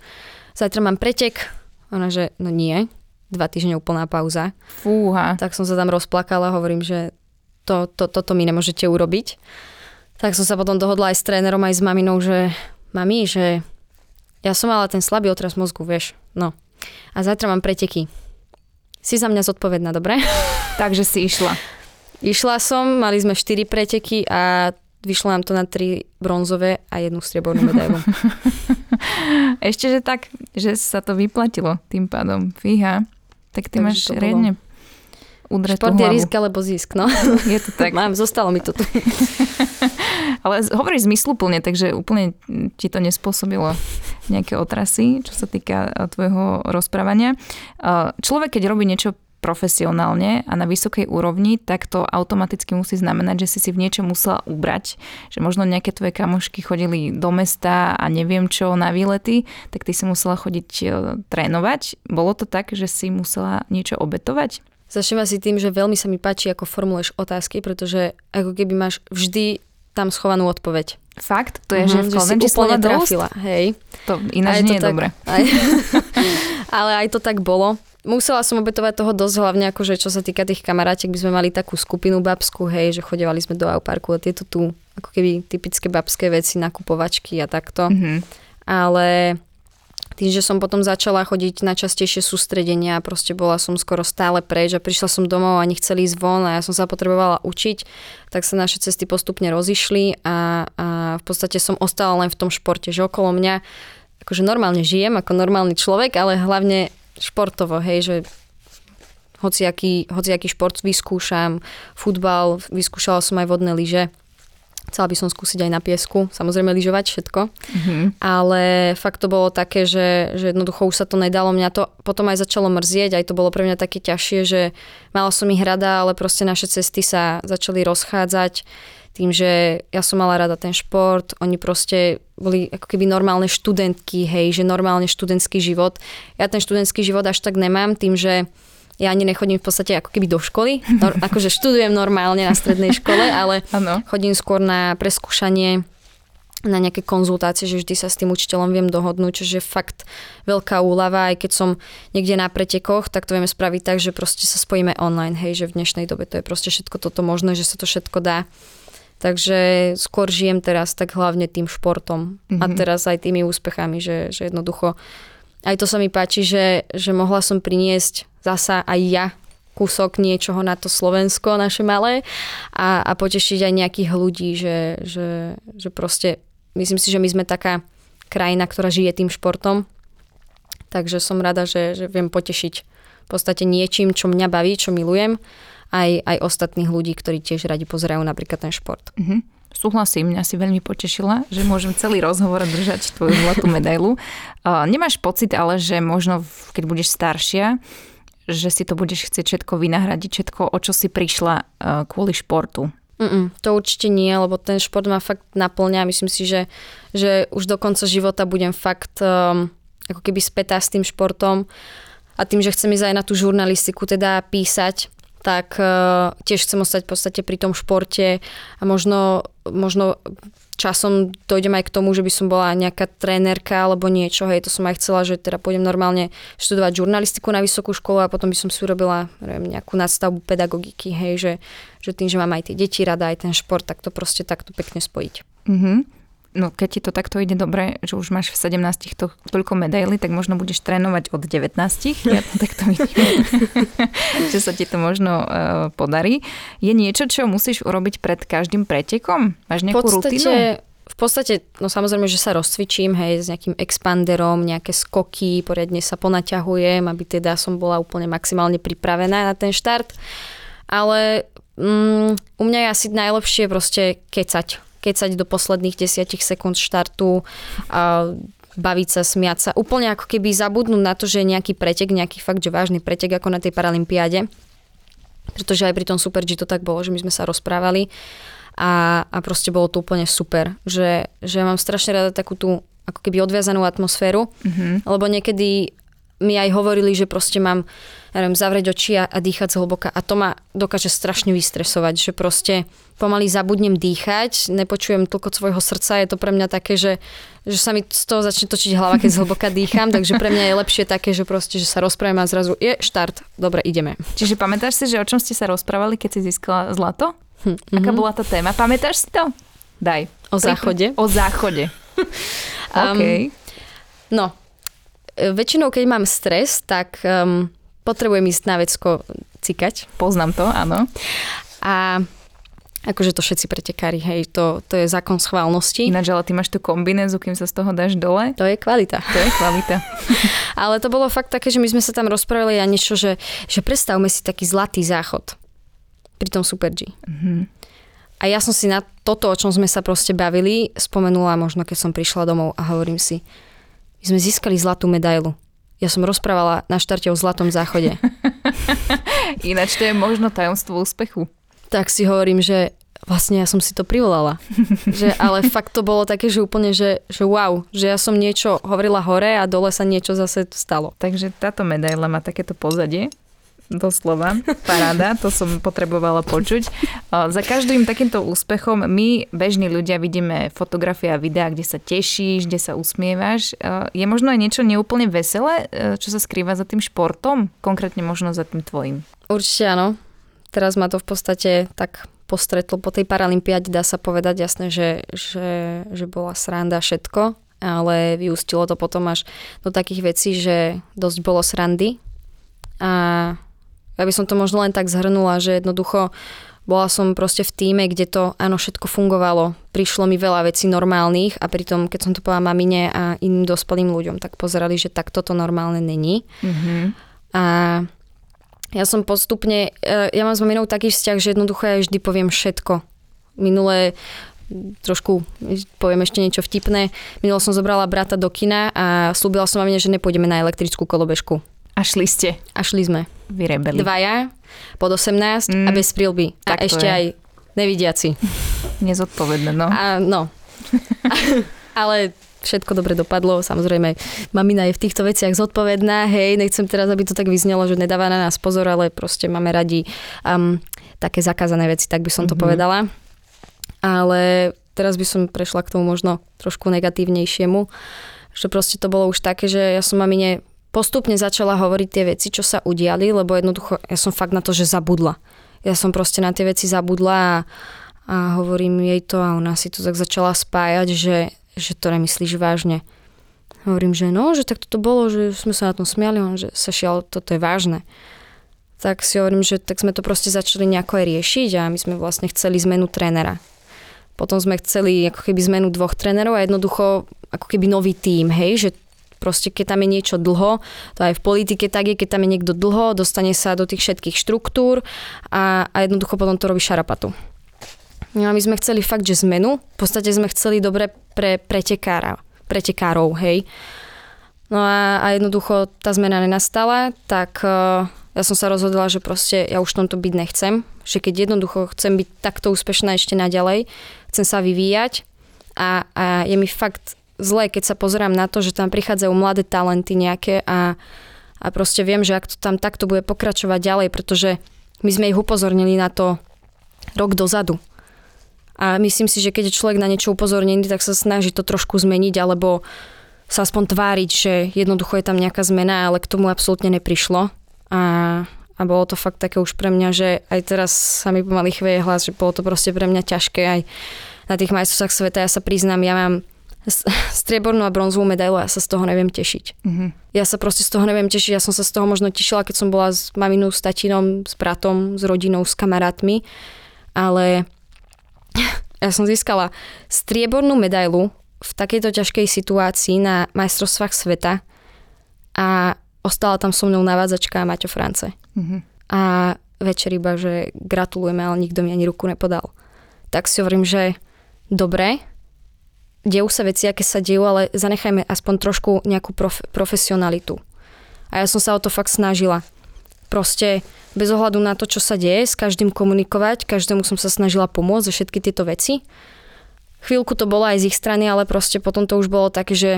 zajtra mám pretek. Ona, že no nie, dva týždne úplná pauza. Fúha. Tak som sa tam rozplakala, hovorím, že to, to, toto mi nemôžete urobiť. Tak som sa potom dohodla aj s trénerom, aj s maminou, že mami, že ja som mala ten slabý otras mozgu, vieš, no. A zajtra mám preteky. Si za mňa zodpovedná, dobre? Takže si išla. Išla som, mali sme 4 preteky a vyšlo nám to na 3 bronzové a jednu striebornú medailu. Ešte, že tak, že sa to vyplatilo tým pádom. Fíha. Tak ty Takže máš bolo- riadne udretú Šport je risk alebo zisk, no. Je to tak. Mám, zostalo mi to tu. Ale hovoríš zmysluplne, takže úplne ti to nespôsobilo nejaké otrasy, čo sa týka eh, tvojho rozprávania. Eh, Človek, keď robí niečo profesionálne a na vysokej úrovni, tak to automaticky musí znamenať, že si si v niečom musela ubrať. Že možno nejaké tvoje kamošky chodili do mesta a neviem čo na výlety, tak ty si musela chodiť eh, trénovať. Bolo to tak, že si musela niečo obetovať? Začnem asi tým, že veľmi sa mi páči, ako formuluješ otázky, pretože ako keby máš vždy tam schovanú odpoveď. Fakt? To je, že v Mhm, si konvenči slova úplne trafila. Hej. To ináč je to nie je tak- dobre. Aj, ale aj to tak bolo. Musela som obetovať toho dosť, hlavne akože čo sa týka tých kamarátiek, by sme mali takú skupinu babskú, hej, že chodevali sme do Auparku a tieto tu ako keby typické babské veci, nakupovačky a takto. Mhm. Ale tým, že som potom začala chodiť na častejšie sústredenia, proste bola som skoro stále preč a prišla som domov a nechceli ísť von a ja som sa potrebovala učiť, tak sa naše cesty postupne rozišli a, a v podstate som ostala len v tom športe, že okolo mňa akože normálne žijem ako normálny človek, ale hlavne športovo, hej, že hociaký, hociaký šport vyskúšam, futbal, vyskúšala som aj vodné lyže, chcela by som skúsiť aj na piesku, samozrejme lyžovať všetko, Mhm. ale fakt to bolo také, že, že jednoducho už sa to nedalo. Mňa to potom aj začalo mrzieť, aj to bolo pre mňa také ťažšie, že mala som ich rada, ale proste naše cesty sa začali rozchádzať tým, že ja som mala rada ten šport, oni proste boli ako keby normálne študentky, hej, že normálne študentský život. Ja ten študentský život až tak nemám, tým, že ja ani nechodím v podstate ako keby do školy, Nor- akože študujem normálne na strednej škole, ale Áno. chodím skôr na preskúšanie, na nejaké konzultácie, že vždy sa s tým učiteľom viem dohodnúť, čo je fakt veľká úlava, aj keď som niekde na pretekoch, tak to vieme spraviť tak, že proste sa spojíme online, hej, že v dnešnej dobe to je proste všetko toto možné, že sa to všetko dá. Takže skôr žijem teraz tak hlavne tým športom a Mhm. teraz aj tými úspechami, že, že jednoducho aj to sa mi páči, že, že mohla som priniesť zasa aj ja kúsok niečoho na to Slovensko naše malé a, a potešiť aj nejakých ľudí, že, že, že proste myslím si, že my sme taká krajina, ktorá žije tým športom, takže som rada, že, že viem potešiť v podstate niečím, čo mňa baví, čo milujem, aj, aj ostatných ľudí, ktorí tiež radi pozerajú napríklad ten šport. Mhm. Súhlasím, mňa si veľmi potešila, že môžem celý rozhovor držať tvoju zlatú medailu. Nemáš pocit ale, že možno keď budeš staršia, že si to budeš chcieť všetko vynahradiť, všetko, o čo si prišla uh, kvôli športu? Mm-mm, to určite nie, lebo ten šport ma fakt naplňa. Myslím si, že, že už do konca života budem fakt um, ako keby spätá s tým športom a tým, že chcem ísť aj na tú žurnalistiku, teda písať, tak uh, tiež chcem ostať v podstate pri tom športe a možno, možno časom dojdem aj k tomu, že by som bola nejaká trénerka alebo niečo, hej, to som aj chcela, že teda pôjdem normálne študovať žurnalistiku na vysokú školu a potom by som si urobila neviem, nejakú nadstavbu pedagogiky, hej, že, že tým, že mám aj tie deti rada, aj ten šport, tak to proste takto pekne spojiť. Mhm. No keď ti to takto ide dobre, že už máš v 17 to, toľko medaily, tak možno budeš trénovať od 19. Ja to takto vidím, že sa ti to možno uh, podarí. Je niečo, čo musíš urobiť pred každým pretekom? Máš nejakú rutinu? podstate, v podstate, no samozrejme, že sa rozcvičím, hej, s nejakým expanderom, nejaké skoky, poriadne sa ponaťahujem, aby teda som bola úplne maximálne pripravená na ten štart. Ale mm, u mňa je asi najlepšie proste kecať. Kecať do posledných desiatich sekúnd štartu baviť sa, smiať sa. Úplne ako keby zabudnúť na to, že je nejaký pretek, nejaký fakt, že vážny pretek ako na tej Paralympiáde. Pretože aj pri tom Super G to tak bolo, že my sme sa rozprávali a, a proste bolo to úplne super. Že, že mám strašne rada takú tú ako keby odviazanú atmosféru, Mhm. lebo niekedy mi aj hovorili, že proste mám neviem, zavrieť oči a, a dýchať zhlboka a to ma dokáže strašne vystresovať, že proste pomaly zabudnem dýchať, nepočujem toľko svojho srdca, je to pre mňa také, že, že sa mi z toho začne točiť hlava, keď zhlboka dýcham, takže pre mňa je lepšie také, že proste, že sa rozprávam a zrazu je štart, dobre, ideme. Čiže pamätáš si, že o čom ste sa rozprávali, keď si získala zlato? Hm, Aká mhm. bola tá téma? Pamätáš si to? Daj. O záchode? O záchode. Um, OK. No, väčšinou, keď mám stres, tak um, potrebujem ísť na vecko cikať. Poznám to, áno. A Akože to všetci pretekári, hej, to, to je zákon schválnosti. Ináč, ale ty máš tú kombinézu, kým sa z toho dáš dole. To je kvalita. To je kvalita. ale to bolo fakt také, že my sme sa tam rozprávali a niečo, že, že predstavme si taký zlatý záchod pri tom Super G. Mm-hmm. A ja som si na toto, o čom sme sa proste bavili, spomenula možno, keď som prišla domov a hovorím si, my sme získali zlatú medailu. Ja som rozprávala na štarte o zlatom záchode. Ináč to je možno tajomstvo úspechu tak si hovorím, že vlastne ja som si to privolala. že, ale fakt to bolo také, že úplne, že, že wow, že ja som niečo hovorila hore a dole sa niečo zase stalo. Takže táto medaila má takéto pozadie doslova. Paráda, to som potrebovala počuť. Za každým takýmto úspechom my, bežní ľudia, vidíme fotografie a videá, kde sa tešíš, kde sa usmievaš. Je možno aj niečo neúplne veselé, čo sa skrýva za tým športom? Konkrétne možno za tým tvojim. Určite áno teraz ma to v podstate tak postretlo po tej paralympiade, dá sa povedať jasne, že, že, že bola sranda všetko, ale vyústilo to potom až do takých vecí, že dosť bolo srandy. A ja by som to možno len tak zhrnula, že jednoducho bola som proste v týme, kde to áno, všetko fungovalo. Prišlo mi veľa vecí normálnych a pritom, keď som to povedala mamine a iným dospelým ľuďom, tak pozerali, že tak toto normálne není. Mm-hmm. A ja som postupne, e, ja mám s maminou taký vzťah, že jednoducho ja vždy poviem všetko. Minulé trošku poviem ešte niečo vtipné. Minulo som zobrala brata do kina a slúbila som mamine, že nepôjdeme na elektrickú kolobežku. A šli ste? A šli sme. Vyrebeli. Dvaja, pod 18 mm, a bez prílby. A ešte je. aj nevidiaci. Nezodpovedné, no. A, no. Ale všetko dobre dopadlo. Samozrejme, mamina je v týchto veciach zodpovedná, hej, nechcem teraz, aby to tak vyznelo, že nedáva na nás pozor, ale proste máme radi um, také zakázané veci, tak by som to mm-hmm. povedala. Ale teraz by som prešla k tomu možno trošku negatívnejšiemu, že proste to bolo už také, že ja som mamine postupne začala hovoriť tie veci, čo sa udiali, lebo jednoducho ja som fakt na to, že zabudla. Ja som proste na tie veci zabudla a, a hovorím jej to a ona si to tak začala spájať, že že to nemyslíš vážne. Hovorím, že no, že tak toto bolo, že sme sa na tom smiali, on, že sa šiel, toto je vážne. Tak si hovorím, že tak sme to proste začali nejako aj riešiť a my sme vlastne chceli zmenu trénera. Potom sme chceli ako keby zmenu dvoch trénerov a jednoducho ako keby nový tím, hej, že proste keď tam je niečo dlho, to aj v politike tak je, keď tam je niekto dlho, dostane sa do tých všetkých štruktúr a, a jednoducho potom to robí šarapatu. No a my sme chceli fakt, že zmenu. V podstate sme chceli dobre pre pretekára, pretekárov, hej. No a, a jednoducho tá zmena nenastala, tak uh, ja som sa rozhodla, že proste ja už tomto byť nechcem. Že keď jednoducho chcem byť takto úspešná ešte naďalej, chcem sa vyvíjať a, a je mi fakt zle, keď sa pozerám na to, že tam prichádzajú mladé talenty nejaké a, a proste viem, že ak to tam takto bude pokračovať ďalej, pretože my sme ich upozornili na to rok dozadu. A myslím si, že keď je človek na niečo upozornený, tak sa snaží to trošku zmeniť, alebo sa aspoň tváriť, že jednoducho je tam nejaká zmena, ale k tomu absolútne neprišlo. A, a bolo to fakt také už pre mňa, že aj teraz sa mi pomaly chveje hlas, že bolo to proste pre mňa ťažké aj na tých majstrovstvách sveta. Ja sa priznám, ja mám striebornú a bronzovú medailu a ja sa z toho neviem tešiť. Mm-hmm. Ja sa proste z toho neviem tešiť. Ja som sa z toho možno tešila, keď som bola s maminou, s tatinom, s bratom, s rodinou, s kamarátmi. Ale ja som získala striebornú medailu v takejto ťažkej situácii na majstrovstvách sveta a ostala tam so mnou navádzačka Maťo France. Mm-hmm. A večer iba, že gratulujeme, ale nikto mi ani ruku nepodal. Tak si hovorím, že dobre, dejú sa veci, aké sa dejú, ale zanechajme aspoň trošku nejakú prof- profesionalitu. A ja som sa o to fakt snažila. Proste bez ohľadu na to, čo sa deje, s každým komunikovať, každému som sa snažila pomôcť za všetky tieto veci. Chvíľku to bolo aj z ich strany, ale proste potom to už bolo také, že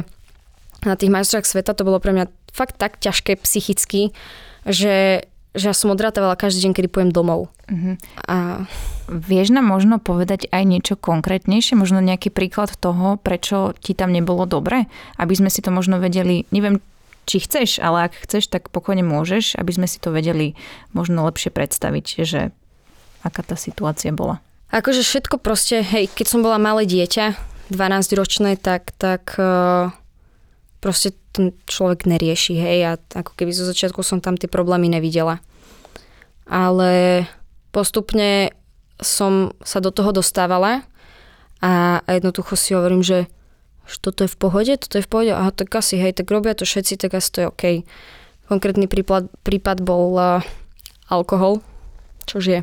na tých majstrovách sveta to bolo pre mňa fakt tak ťažké psychicky, že, že ja som odrátovala každý deň, kedy pojem domov. Uh-huh. A... Vieš nám možno povedať aj niečo konkrétnejšie, možno nejaký príklad toho, prečo ti tam nebolo dobre? Aby sme si to možno vedeli, neviem, či chceš, ale ak chceš, tak pokojne môžeš, aby sme si to vedeli možno lepšie predstaviť, že aká tá situácia bola. Akože všetko proste, hej, keď som bola malé dieťa, 12 ročné, tak, tak uh, proste ten človek nerieši, hej, a ako keby zo začiatku som tam tie problémy nevidela. Ale postupne som sa do toho dostávala a, jednoducho si hovorím, že, že toto je v pohode, toto je v pohode, aha, tak asi, hej, tak robia to všetci, tak asi to je OK. Konkrétny prípad, prípad bol uh, alkohol, čož je.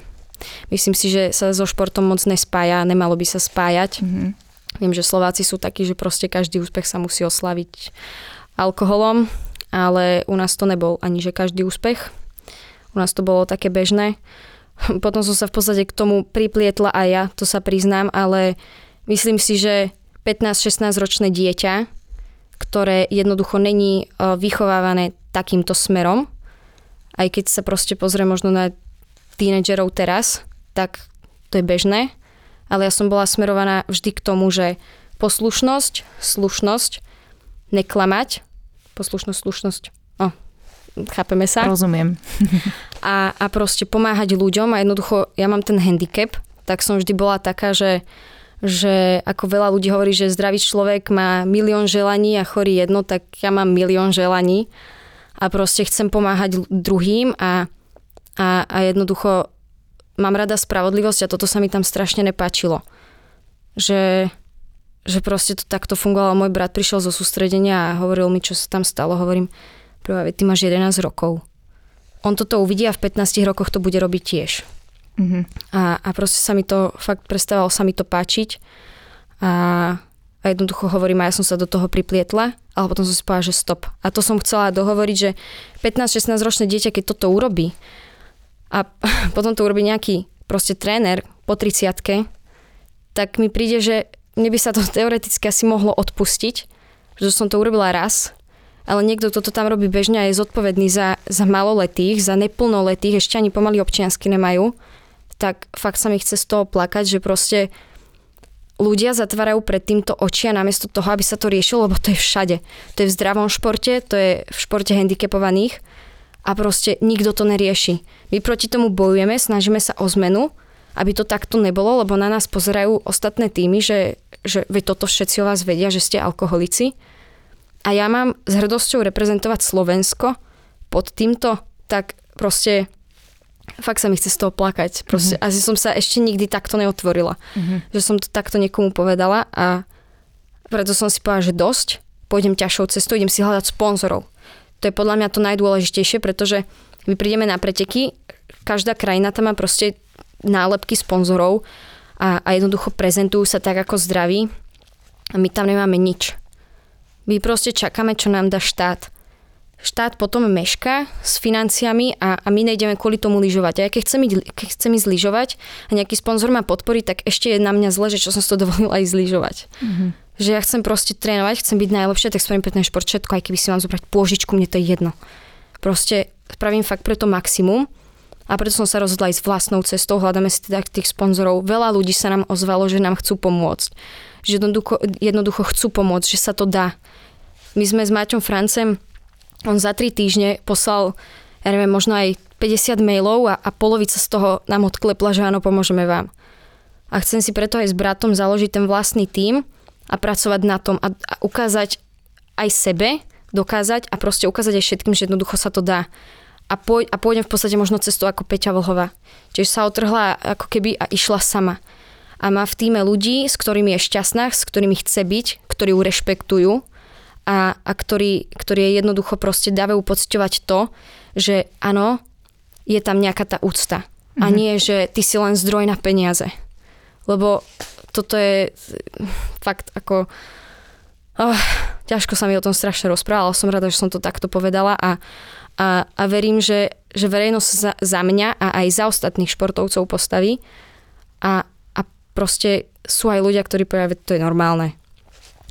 Myslím si, že sa so športom moc nespája, nemalo by sa spájať. Mm-hmm. Viem, že Slováci sú takí, že proste každý úspech sa musí oslaviť alkoholom, ale u nás to nebol ani že každý úspech. U nás to bolo také bežné. Potom som sa v podstate k tomu priplietla aj ja, to sa priznám, ale myslím si, že 15-16 ročné dieťa, ktoré jednoducho není e, vychovávané takýmto smerom, aj keď sa proste pozrie možno na tínedžerov teraz, tak to je bežné, ale ja som bola smerovaná vždy k tomu, že poslušnosť, slušnosť, neklamať, poslušnosť, slušnosť, oh, chápeme sa? Rozumiem. a, a proste pomáhať ľuďom a jednoducho ja mám ten handicap, tak som vždy bola taká, že že ako veľa ľudí hovorí, že zdravý človek má milión želaní a chorý jedno, tak ja mám milión želaní a proste chcem pomáhať druhým a, a, a jednoducho mám rada spravodlivosť a toto sa mi tam strašne nepáčilo. Že, že proste to takto fungovalo. Môj brat prišiel zo sústredenia a hovoril mi, čo sa tam stalo. Hovorím, prvá ty máš 11 rokov. On toto uvidí a v 15 rokoch to bude robiť tiež. Mm-hmm. A, a proste sa mi to, fakt prestávalo sa mi to páčiť. A, a jednoducho hovorím, a ja som sa do toho priplietla, ale potom som si povedala, že stop. A to som chcela dohovoriť, že 15-16 ročné dieťa, keď toto urobí a potom to urobí nejaký proste tréner po 30 tak mi príde, že mne by sa to teoreticky asi mohlo odpustiť, že som to urobila raz, ale niekto, kto to tam robí bežne a je zodpovedný za, za maloletých, za neplnoletých, ešte ani pomaly občiansky nemajú, tak fakt sa mi chce z toho plakať, že proste ľudia zatvárajú pred týmto oči a namiesto toho, aby sa to riešilo, lebo to je všade. To je v zdravom športe, to je v športe handicapovaných a proste nikto to nerieši. My proti tomu bojujeme, snažíme sa o zmenu, aby to takto nebolo, lebo na nás pozerajú ostatné týmy, že, že vy toto všetci o vás vedia, že ste alkoholici. A ja mám s hrdosťou reprezentovať Slovensko pod týmto, tak proste fakt sa mi chce z toho plakať. Proste, mm-hmm. asi som sa ešte nikdy takto neotvorila. Mm-hmm. Že som to takto niekomu povedala a preto som si povedala, že dosť, pôjdem ťažšou cestou, idem si hľadať sponzorov. To je podľa mňa to najdôležitejšie, pretože my prídeme na preteky, každá krajina tam má proste nálepky sponzorov a, a jednoducho prezentujú sa tak ako zdraví a my tam nemáme nič. My proste čakáme, čo nám dá štát štát potom meška s financiami a, a my nejdeme kvôli tomu lyžovať. A ja keď chcem, ísť, keď chcem ísť lyžovať a nejaký sponzor ma podporí, tak ešte je na mňa zle, že čo som si to dovolila ísť lyžovať. Mm-hmm. Že ja chcem proste trénovať, chcem byť najlepšia, tak spravím pre ten šport všetko, aj keby si mám zobrať pôžičku, mne to je jedno. Proste spravím fakt pre to maximum a preto som sa rozhodla ísť vlastnou cestou, hľadáme si teda tých sponzorov. Veľa ľudí sa nám ozvalo, že nám chcú pomôcť. Že jednoducho, jednoducho chcú pomôcť, že sa to dá. My sme s Maťom Francem on za tri týždne poslal, ja neviem, možno aj 50 mailov a, a polovica z toho nám odklepla, že áno, pomôžeme vám. A chcem si preto aj s bratom založiť ten vlastný tím a pracovať na tom a, a ukázať aj sebe, dokázať a proste ukázať aj všetkým, že jednoducho sa to dá. A, pôj, a pôjdem v podstate možno cestu ako Peťa Vlhova. Čiže sa otrhla ako keby a išla sama. A má v týme ľudí, s ktorými je šťastná, s ktorými chce byť, ktorí ju rešpektujú a, a ktorí, ktorí jednoducho proste dávajú pociťovať to, že áno, je tam nejaká tá úcta. Mm-hmm. A mhm. nie, že ty si len zdroj na peniaze. Lebo toto je fakt ako... Oh, ťažko sa mi o tom strašne rozprávala, som rada, že som to takto povedala a, a, a verím, že, že verejnosť za, za mňa a aj za ostatných športovcov postaví a, a proste sú aj ľudia, ktorí povedia, že to je normálne.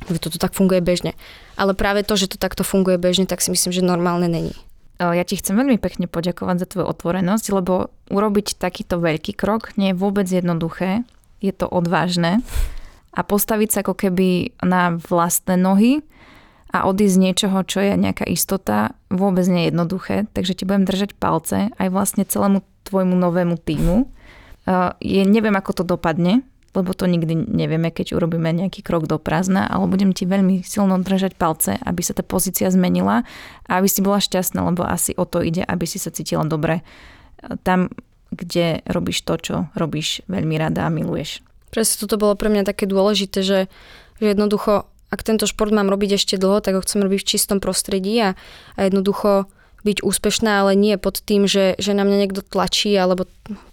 Že toto tak funguje bežne. Ale práve to, že to takto funguje bežne, tak si myslím, že normálne není. Ja ti chcem veľmi pekne poďakovať za tvoju otvorenosť, lebo urobiť takýto veľký krok nie je vôbec jednoduché. Je to odvážne. A postaviť sa ako keby na vlastné nohy a odísť z niečoho, čo je nejaká istota, vôbec nie je jednoduché. Takže ti budem držať palce aj vlastne celému tvojmu novému týmu. Je, neviem, ako to dopadne, lebo to nikdy nevieme, keď urobíme nejaký krok do prázdna, ale budem ti veľmi silno držať palce, aby sa tá pozícia zmenila a aby si bola šťastná, lebo asi o to ide, aby si sa cítila dobre. Tam kde robíš to, čo robíš veľmi rada a miluješ. Presne toto bolo pre mňa také dôležité, že, že jednoducho, ak tento šport mám robiť ešte dlho, tak ho chcem robiť v čistom prostredí a, a jednoducho byť úspešná, ale nie pod tým, že, že na mňa niekto tlačí alebo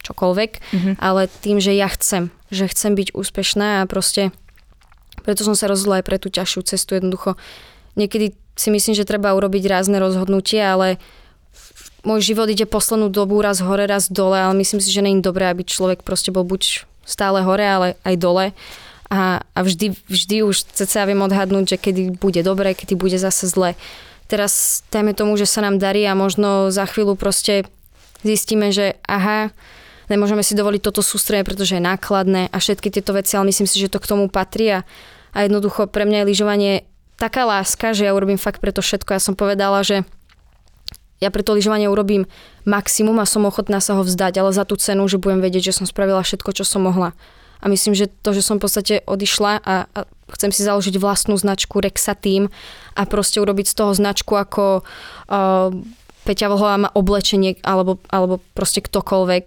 čokoľvek, mm-hmm. ale tým, že ja chcem, že chcem byť úspešná a proste preto som sa rozhodla aj pre tú ťažšiu cestu jednoducho. Niekedy si myslím, že treba urobiť rázne rozhodnutie, ale môj život ide poslednú dobu raz hore, raz dole, ale myslím si, že je dobré, aby človek proste bol buď stále hore, ale aj dole. A, a vždy, vždy už cca viem odhadnúť, že kedy bude dobre, kedy bude zase zle. Teraz dajme tomu, že sa nám darí a možno za chvíľu proste zistíme, že aha, nemôžeme si dovoliť toto sústredie, pretože je nákladné a všetky tieto veci, ale myslím si, že to k tomu patrí a, a jednoducho pre mňa je lyžovanie taká láska, že ja urobím fakt preto všetko. Ja som povedala, že ja pre to lyžovanie urobím maximum a som ochotná sa ho vzdať, ale za tú cenu, že budem vedieť, že som spravila všetko, čo som mohla. A myslím, že to, že som v podstate odišla a, a chcem si založiť vlastnú značku Rexa Team a proste urobiť z toho značku ako uh, Peťa Vlhová má oblečenie alebo, alebo proste ktokoľvek,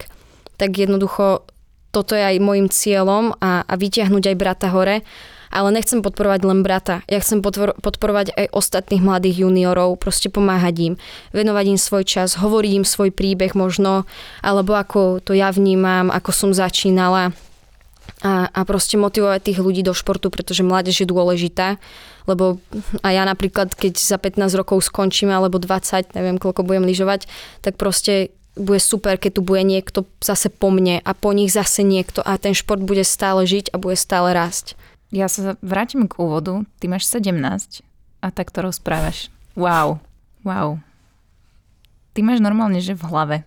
tak jednoducho toto je aj môjim cieľom a, a vyťahnuť aj brata hore ale nechcem podporovať len brata. Ja chcem podporovať aj ostatných mladých juniorov, proste pomáhať im, venovať im svoj čas, hovoriť im svoj príbeh možno, alebo ako to ja vnímam, ako som začínala. A, a proste motivovať tých ľudí do športu, pretože mládež je dôležitá, lebo a ja napríklad, keď za 15 rokov skončím, alebo 20, neviem koľko budem lyžovať, tak proste bude super, keď tu bude niekto zase po mne a po nich zase niekto. A ten šport bude stále žiť a bude stále rásť. Ja sa vrátim k úvodu. Ty máš 17 a tak to rozprávaš. Wow, wow. Ty máš normálne, že v hlave.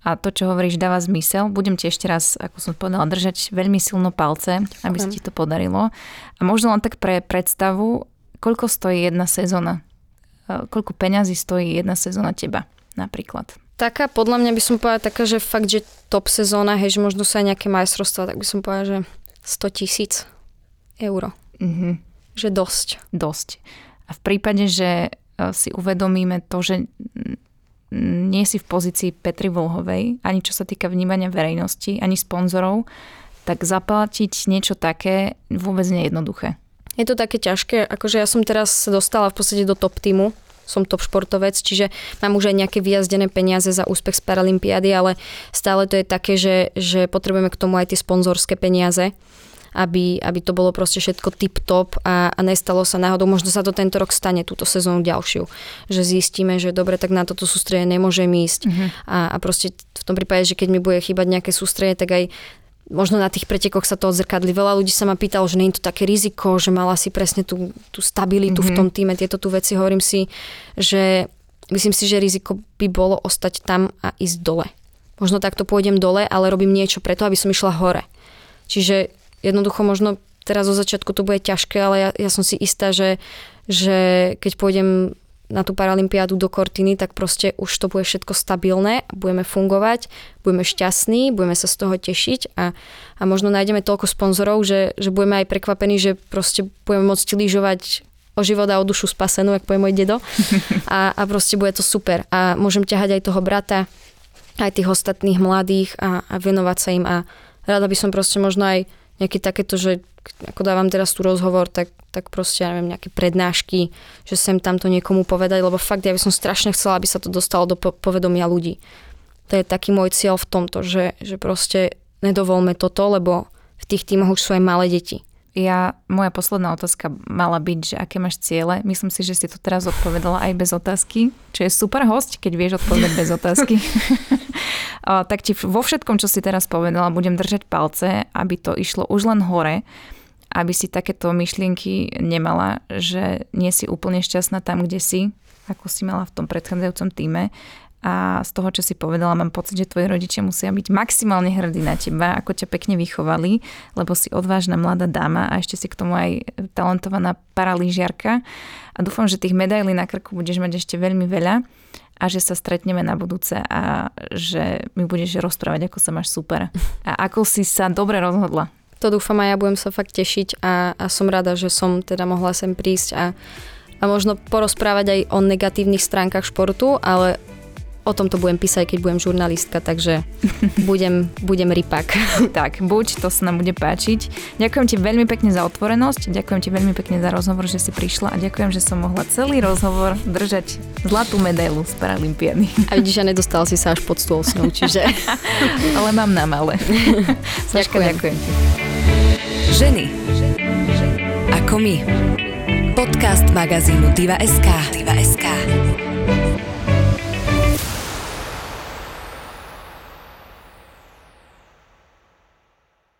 A to, čo hovoríš, dáva zmysel. Budem ti ešte raz, ako som povedala, držať veľmi silno palce, aby sa ti to podarilo. A možno len tak pre predstavu, koľko stojí jedna sezóna? Koľko peňazí stojí jedna sezóna teba napríklad? Taká, podľa mňa by som povedala taká, že fakt, že top sezóna, hej, že možno sa aj nejaké majstrovstvá, tak by som povedala, že 100 tisíc euro. Mm-hmm. Že dosť. Dosť. A v prípade, že e, si uvedomíme to, že nie si v pozícii Petri Volhovej, ani čo sa týka vnímania verejnosti, ani sponzorov, tak zaplatiť niečo také vôbec nie je jednoduché. Je to také ťažké, akože ja som teraz dostala v podstate do top týmu, som top športovec, čiže mám už aj nejaké vyjazdené peniaze za úspech z Paralympiády, ale stále to je také, že, že potrebujeme k tomu aj tie sponzorské peniaze aby, aby to bolo proste všetko tip-top a, a nestalo sa náhodou. Možno sa to tento rok stane, túto sezónu ďalšiu. Že zistíme, že dobre, tak na toto sústredie nemôžem ísť. Uh-huh. A, a proste v tom prípade, že keď mi bude chýbať nejaké sústredie, tak aj možno na tých pretekoch sa to odzrkadli. Veľa ľudí sa ma pýtalo, že nie je to také riziko, že mala si presne tú, tú stabilitu mm-hmm. v tom týme, tieto tu veci. Hovorím si, že myslím si, že riziko by bolo ostať tam a ísť dole. Možno takto pôjdem dole, ale robím niečo preto, aby som išla hore. Čiže jednoducho možno teraz zo začiatku to bude ťažké, ale ja, ja som si istá, že, že keď pôjdem na tú paralympiádu do Kortiny, tak proste už to bude všetko stabilné, budeme fungovať, budeme šťastní, budeme sa z toho tešiť a, a možno nájdeme toľko sponzorov, že, že budeme aj prekvapení, že proste budeme môcť lyžovať o život a o dušu spasenú, ako povie môj dedo. A, a proste bude to super. A môžem ťahať aj toho brata, aj tých ostatných mladých a, a venovať sa im a rada by som proste možno aj nejaké takéto, že ako dávam teraz tu rozhovor, tak, tak proste, ja neviem, nejaké prednášky, že sem tamto niekomu povedať, lebo fakt ja by som strašne chcela, aby sa to dostalo do povedomia ľudí. To je taký môj cieľ v tomto, že, že proste nedovolme toto, lebo v tých týmoch už sú aj malé deti. Ja, moja posledná otázka mala byť, že aké máš ciele. Myslím si, že si to teraz odpovedala aj bez otázky, čo je super host, keď vieš odpovedať bez otázky. o, tak ti vo všetkom, čo si teraz povedala, budem držať palce, aby to išlo už len hore, aby si takéto myšlienky nemala, že nie si úplne šťastná tam, kde si, ako si mala v tom predchádzajúcom týme a z toho, čo si povedala, mám pocit, že tvoji rodičia musia byť maximálne hrdí na teba, ako ťa pekne vychovali, lebo si odvážna mladá dáma a ešte si k tomu aj talentovaná paralýžiarka a dúfam, že tých medailí na krku budeš mať ešte veľmi veľa a že sa stretneme na budúce a že mi budeš rozprávať, ako sa máš super a ako si sa dobre rozhodla. To dúfam a ja budem sa fakt tešiť a, a som rada, že som teda mohla sem prísť a, a možno porozprávať aj o negatívnych stránkach športu, ale o o tom to budem písať, keď budem žurnalistka, takže budem, budem rypak. tak, buď, to sa nám bude páčiť. Ďakujem ti veľmi pekne za otvorenosť, ďakujem ti veľmi pekne za rozhovor, že si prišla a ďakujem, že som mohla celý rozhovor držať zlatú medailu z Paralympiady. A vidíš, že nedostal si sa až pod stôl s ňou, čiže... Ale mám na malé. Saška, ďakujem. ďakujem ti. Ženy. Ako my. Podcast magazínu Diva.sk. Diva.sk.